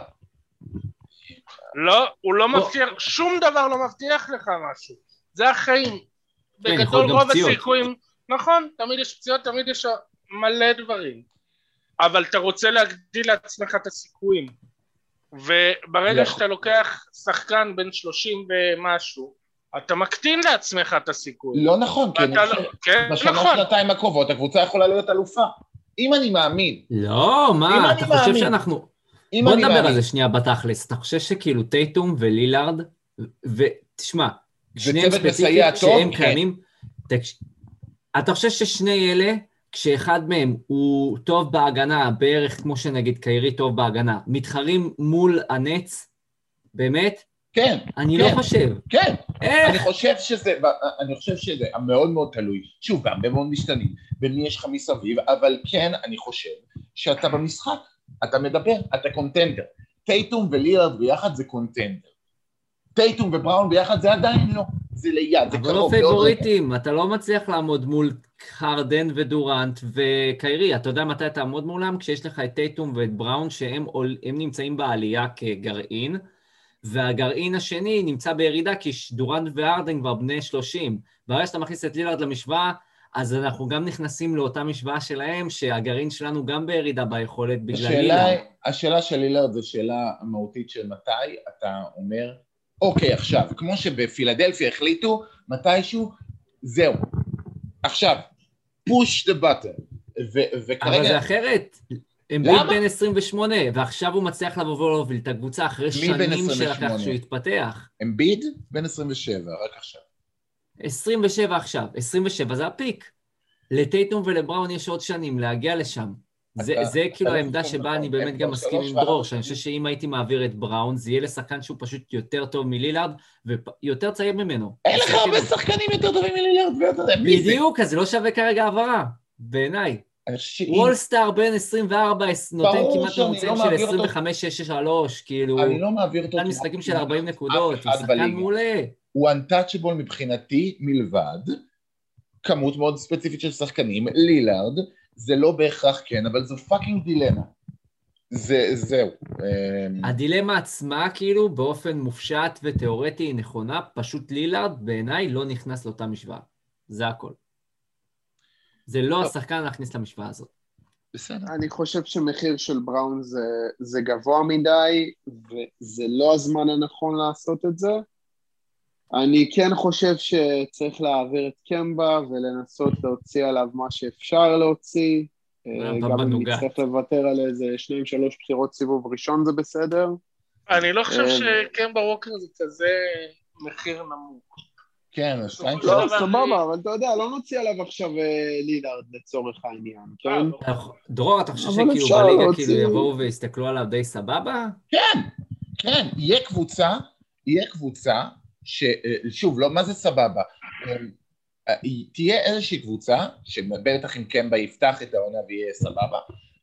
לא, הוא לא מבטיח, שום דבר לא מבטיח לך משהו. זה החיים. כן, בגדול רוב הסיכויים, נכון, תמיד יש פציעות, תמיד יש מלא דברים, אבל אתה רוצה להגדיל לעצמך את הסיכויים, וברגע נכון. שאתה לוקח שחקן בן שלושים ומשהו, אתה מקטין לעצמך את הסיכוי. לא נכון, כי אני חושב, כן, בשנה נכון. שנתיים הקרובות הקבוצה יכולה להיות אלופה. אם אני מאמין. לא, מה, אתה חושב מאמין. שאנחנו... בוא נדבר מאמין. על זה שנייה בתכלס. אתה חושב שכאילו טייטום ולילארד, ותשמע, שניהם ספציפית שהם כן. קיימים. תקש... אתה חושב ששני אלה, כשאחד מהם הוא טוב בהגנה, בערך כמו שנגיד קיירי טוב בהגנה, מתחרים מול הנץ? באמת? כן. אני לא כן, לא חושב. כן. איך? אני חושב שזה, אני חושב שזה מאוד מאוד תלוי. שוב, גם במאוד משתנים, במי יש לך מסביב, אבל כן, אני חושב שאתה במשחק, אתה מדבר, אתה contender. טייטום ולילארד ביחד זה contender. טייטום ובראון ביחד זה עדיין לא, זה ליד, זה קרוב. אבל לא פייבוריטים, אתה לא מצליח לעמוד מול חרדן ודורנט וקיירי, אתה יודע מתי תעמוד מולם? כשיש לך את טייטום ואת בראון שהם נמצאים בעלייה כגרעין, והגרעין השני נמצא בירידה כי דורנט וארדן כבר בני 30. ברגע שאתה מכניס את לילארד למשוואה, אז אנחנו גם נכנסים לאותה משוואה שלהם, שהגרעין שלנו גם בירידה ביכולת בגלל לילארד. השאלה של לילארד זו שאלה מהותית של מתי אתה אומר אוקיי, עכשיו, כמו שבפילדלפיה החליטו, מתישהו, זהו. עכשיו, push the button. וכרגע... אבל זה אחרת. אמביד בן 28, ועכשיו הוא מצליח לבוא ולהוביל את הקבוצה אחרי שנים שלקח שהוא יתפתח. אמביד בן 27, רק עכשיו. 27 עכשיו, 27 זה הפיק. לטייטום ולבראון יש עוד שנים להגיע לשם. זה, אתה, זה כאילו העמדה שבה אני באמת גם מסכים עם דרור, שאני חושב שאם הייתי מעביר את בראון, זה יהיה לשחקן שהוא פשוט יותר טוב מלילארד, ויותר צעיר ממנו. אין לך הרבה שחקנים יותר טובים מלילארד, ואתה יודע. בדיוק, אז זה לא שווה כרגע העברה, בעיניי. all-star בן 24 נותן כמעט ממוצעים לא של 25-6-3, כאילו... אני לא מעביר אותו... נתן משחקים של 40 נקודות, הוא שחקן מעולה. הוא untouchable מבחינתי מלבד כמות מאוד ספציפית של שחקנים, לילארד, זה לא בהכרח כן, אבל זו fucking דילמה. זה, זהו. אמ, הדילמה עצמה, כאילו, באופן מופשט ותיאורטי היא נכונה, פשוט לילארד בעיניי לא נכנס לאותה משוואה. זה הכל. זה לא השחקן להכניס למשוואה הזאת. בסדר. אני חושב שמחיר של בראון זה, זה גבוה מדי, וזה לא הזמן הנכון לעשות את זה. אני כן חושב שצריך להעביר את קמבה ולנסות להוציא עליו מה שאפשר להוציא. אה, גם אם נצטרך לוותר על איזה שניים שלוש בחירות סיבוב ראשון זה בסדר. אני לא חושב אה, שקמבה ווקר זה כזה מחיר נמוך. כן, שתיים לא, שלוש. סבבה, אבל אתה יודע, לא נוציא עליו עכשיו אה, לילארד לצורך העניין, כן? דרור, אתה חושב שכאילו בליגה כאילו יבואו ויסתכלו עליו די סבבה? כן, כן, יהיה קבוצה, יהיה קבוצה, ששוב, לא, מה זה סבבה? אה, תהיה איזושהי קבוצה, שבטח אם קמבה יפתח את העונה ויהיה סבבה,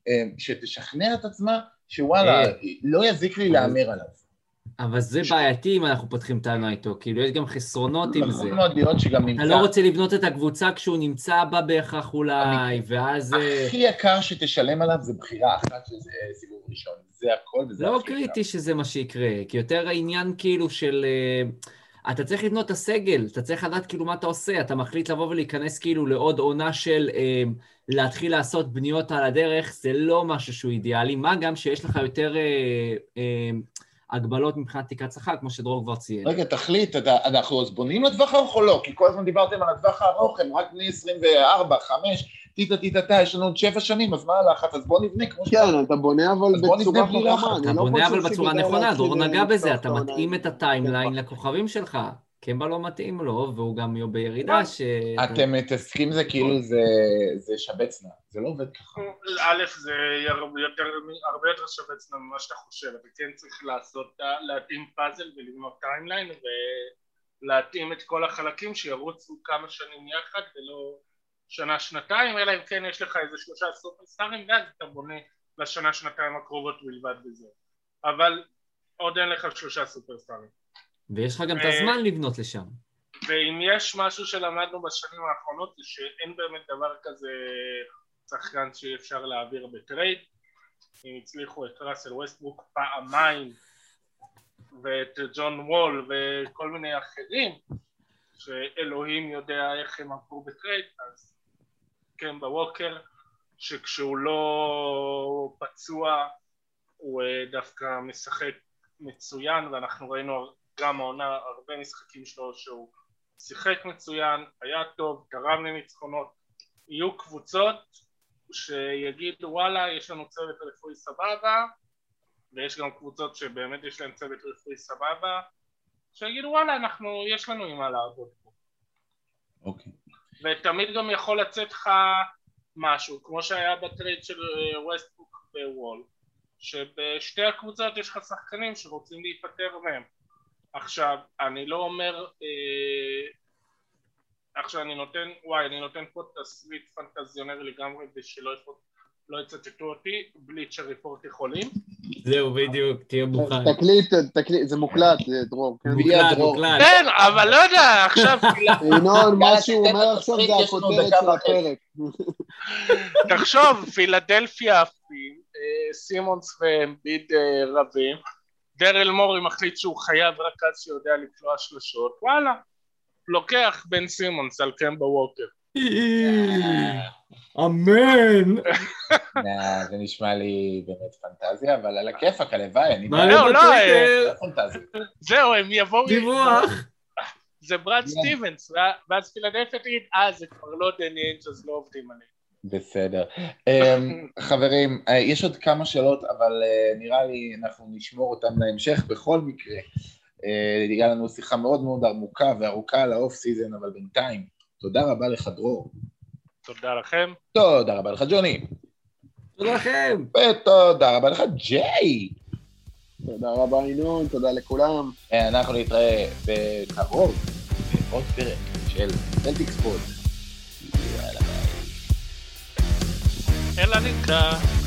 אה, שתשכנע את עצמה שוואלה, אה. לא יזיק לי להמר עליו. אבל זה בעייתי אם אנחנו פותחים העונה איתו, כאילו יש גם חסרונות עם זה. יכול מאוד להיות שגם נמצא... אתה לא רוצה לבנות את הקבוצה כשהוא נמצא בה בהכרח אולי, ואז... אה, הכי יקר שתשלם עליו זה בחירה אחת שזה סיבוב ראשון. זה הכל וזה לא הכי יקר. קריטי שזה מה שיקרה, כי יותר העניין כאילו של... אה, אתה צריך לבנות את הסגל, אתה צריך לדעת כאילו מה אתה עושה, אתה מחליט לבוא ולהיכנס כאילו לעוד עונה של אה, להתחיל לעשות בניות על הדרך, זה לא משהו שהוא אידיאלי, מה גם שיש לך יותר אה, אה, הגבלות מבחינת תקרת שכר, כמו שדרור כבר ציין. רגע, תחליט, אתה, אנחנו אז בונים לטווח הארוך או לא? כי כל הזמן דיברתם על הטווח הארוך, הם רק בני 24, 5, טיטה טיטה טה, יש לנו עוד 7 שנים, אז מה הלחץ? אז בוא נבנה כמו ש... כן, אתה בונה אבל בצורה חכמה. לחץ. אני אתה לא בונה אבל בצורה נכונה, דרור נגע בזה, אתה מתאים את הטיימליין כן. לכוכבים שלך. קמבה לא מתאים לו, והוא גם יהיה בירידה ש... אתם מתעסקים זה כאילו זה, נא, זה לא עובד ככה. א', זה הרבה יותר, תשבץ ממה שאתה חושב, אתה כן צריך לעשות, להתאים פאזל ולבנות timeline ולהתאים את כל החלקים שירוצו כמה שנים יחד ולא שנה שנתיים, אלא אם כן יש לך איזה שלושה סופרסטארים ואז אתה בונה לשנה שנתיים הקרובות בלבד וזהו. אבל עוד אין לך שלושה סופרסטארים. ויש לך גם את אה, הזמן לבנות לשם. ואם יש משהו שלמדנו בשנים האחרונות זה שאין באמת דבר כזה שחקן שאי אפשר להעביר בטרייד אם הצליחו את ראסל ווסטבוק פעמיים ואת ג'ון וול וכל מיני אחרים שאלוהים יודע איך הם עברו בטרייד אז קמבה ווקר שכשהוא לא פצוע הוא אה, דווקא משחק מצוין ואנחנו ראינו גם העונה הרבה משחקים שלו שהוא שיחק מצוין, היה טוב, תרם לניצחונות, יהיו קבוצות שיגידו וואלה יש לנו צוות רפואי סבבה ויש גם קבוצות שבאמת יש להן צוות רפואי סבבה שיגידו וואלה אנחנו, יש לנו עם מה לעבוד פה אוקיי. ותמיד גם יכול לצאת לך משהו כמו שהיה בטרייד של אה, ווסטבוק ווול שבשתי הקבוצות יש לך שחקנים שרוצים להיפטר מהם עכשיו אני לא אומר אה, עכשיו אני נותן וואי אני נותן פה תסריט פנטזיונר לגמרי ושלא יפות- לא יצטטו אותי ב Bleacher Report יכולים זהו, בדיוק, תהיה מוכן. תקליט, תקליט, זה מוקלט, זה דרור, כן? מוקלט. מוקלט. כן אבל לא יודע עכשיו [laughs] ינון, מה שהוא אומר עכשיו זה הכותרת של. הפרק. תחשוב פילדלפיה עפים אה, סימונס ואמביד אה, רבים דרל מורי מחליט שהוא חייב רכז שיודע לקלוע שלושות וואלה לוקח בן סימונס על קמבה ווקר אמן. נה, [laughs] זה נשמע לי באמת פנטזיה, אבל על הכיפאק, הלוואי, אני... לא, לא? זה פנטזיה. זהו הם יבואו דיווח. זה ברד כן. סטיבנס ואז פילדלפיה תגיד אה זה כבר לא דני אינג' אז לא עובדים עליהם בסדר. אמ, חברים, אה, יש עוד כמה שאלות, אבל אה, נראה לי אנחנו נשמור אותן להמשך בכל מקרה. אה, היה לנו שיחה מאוד מאוד עמוקה וארוכה על ה off season, אבל בינתיים, תודה רבה לך דרור. תודה לכם תודה רבה לך ג'וני. תודה לכם. ותודה רבה לך ג'יי. תודה רבה ינון, תודה לכולם. אנחנו נתראה בקרוב בעוד פרק של Celtics Pod. é laricar.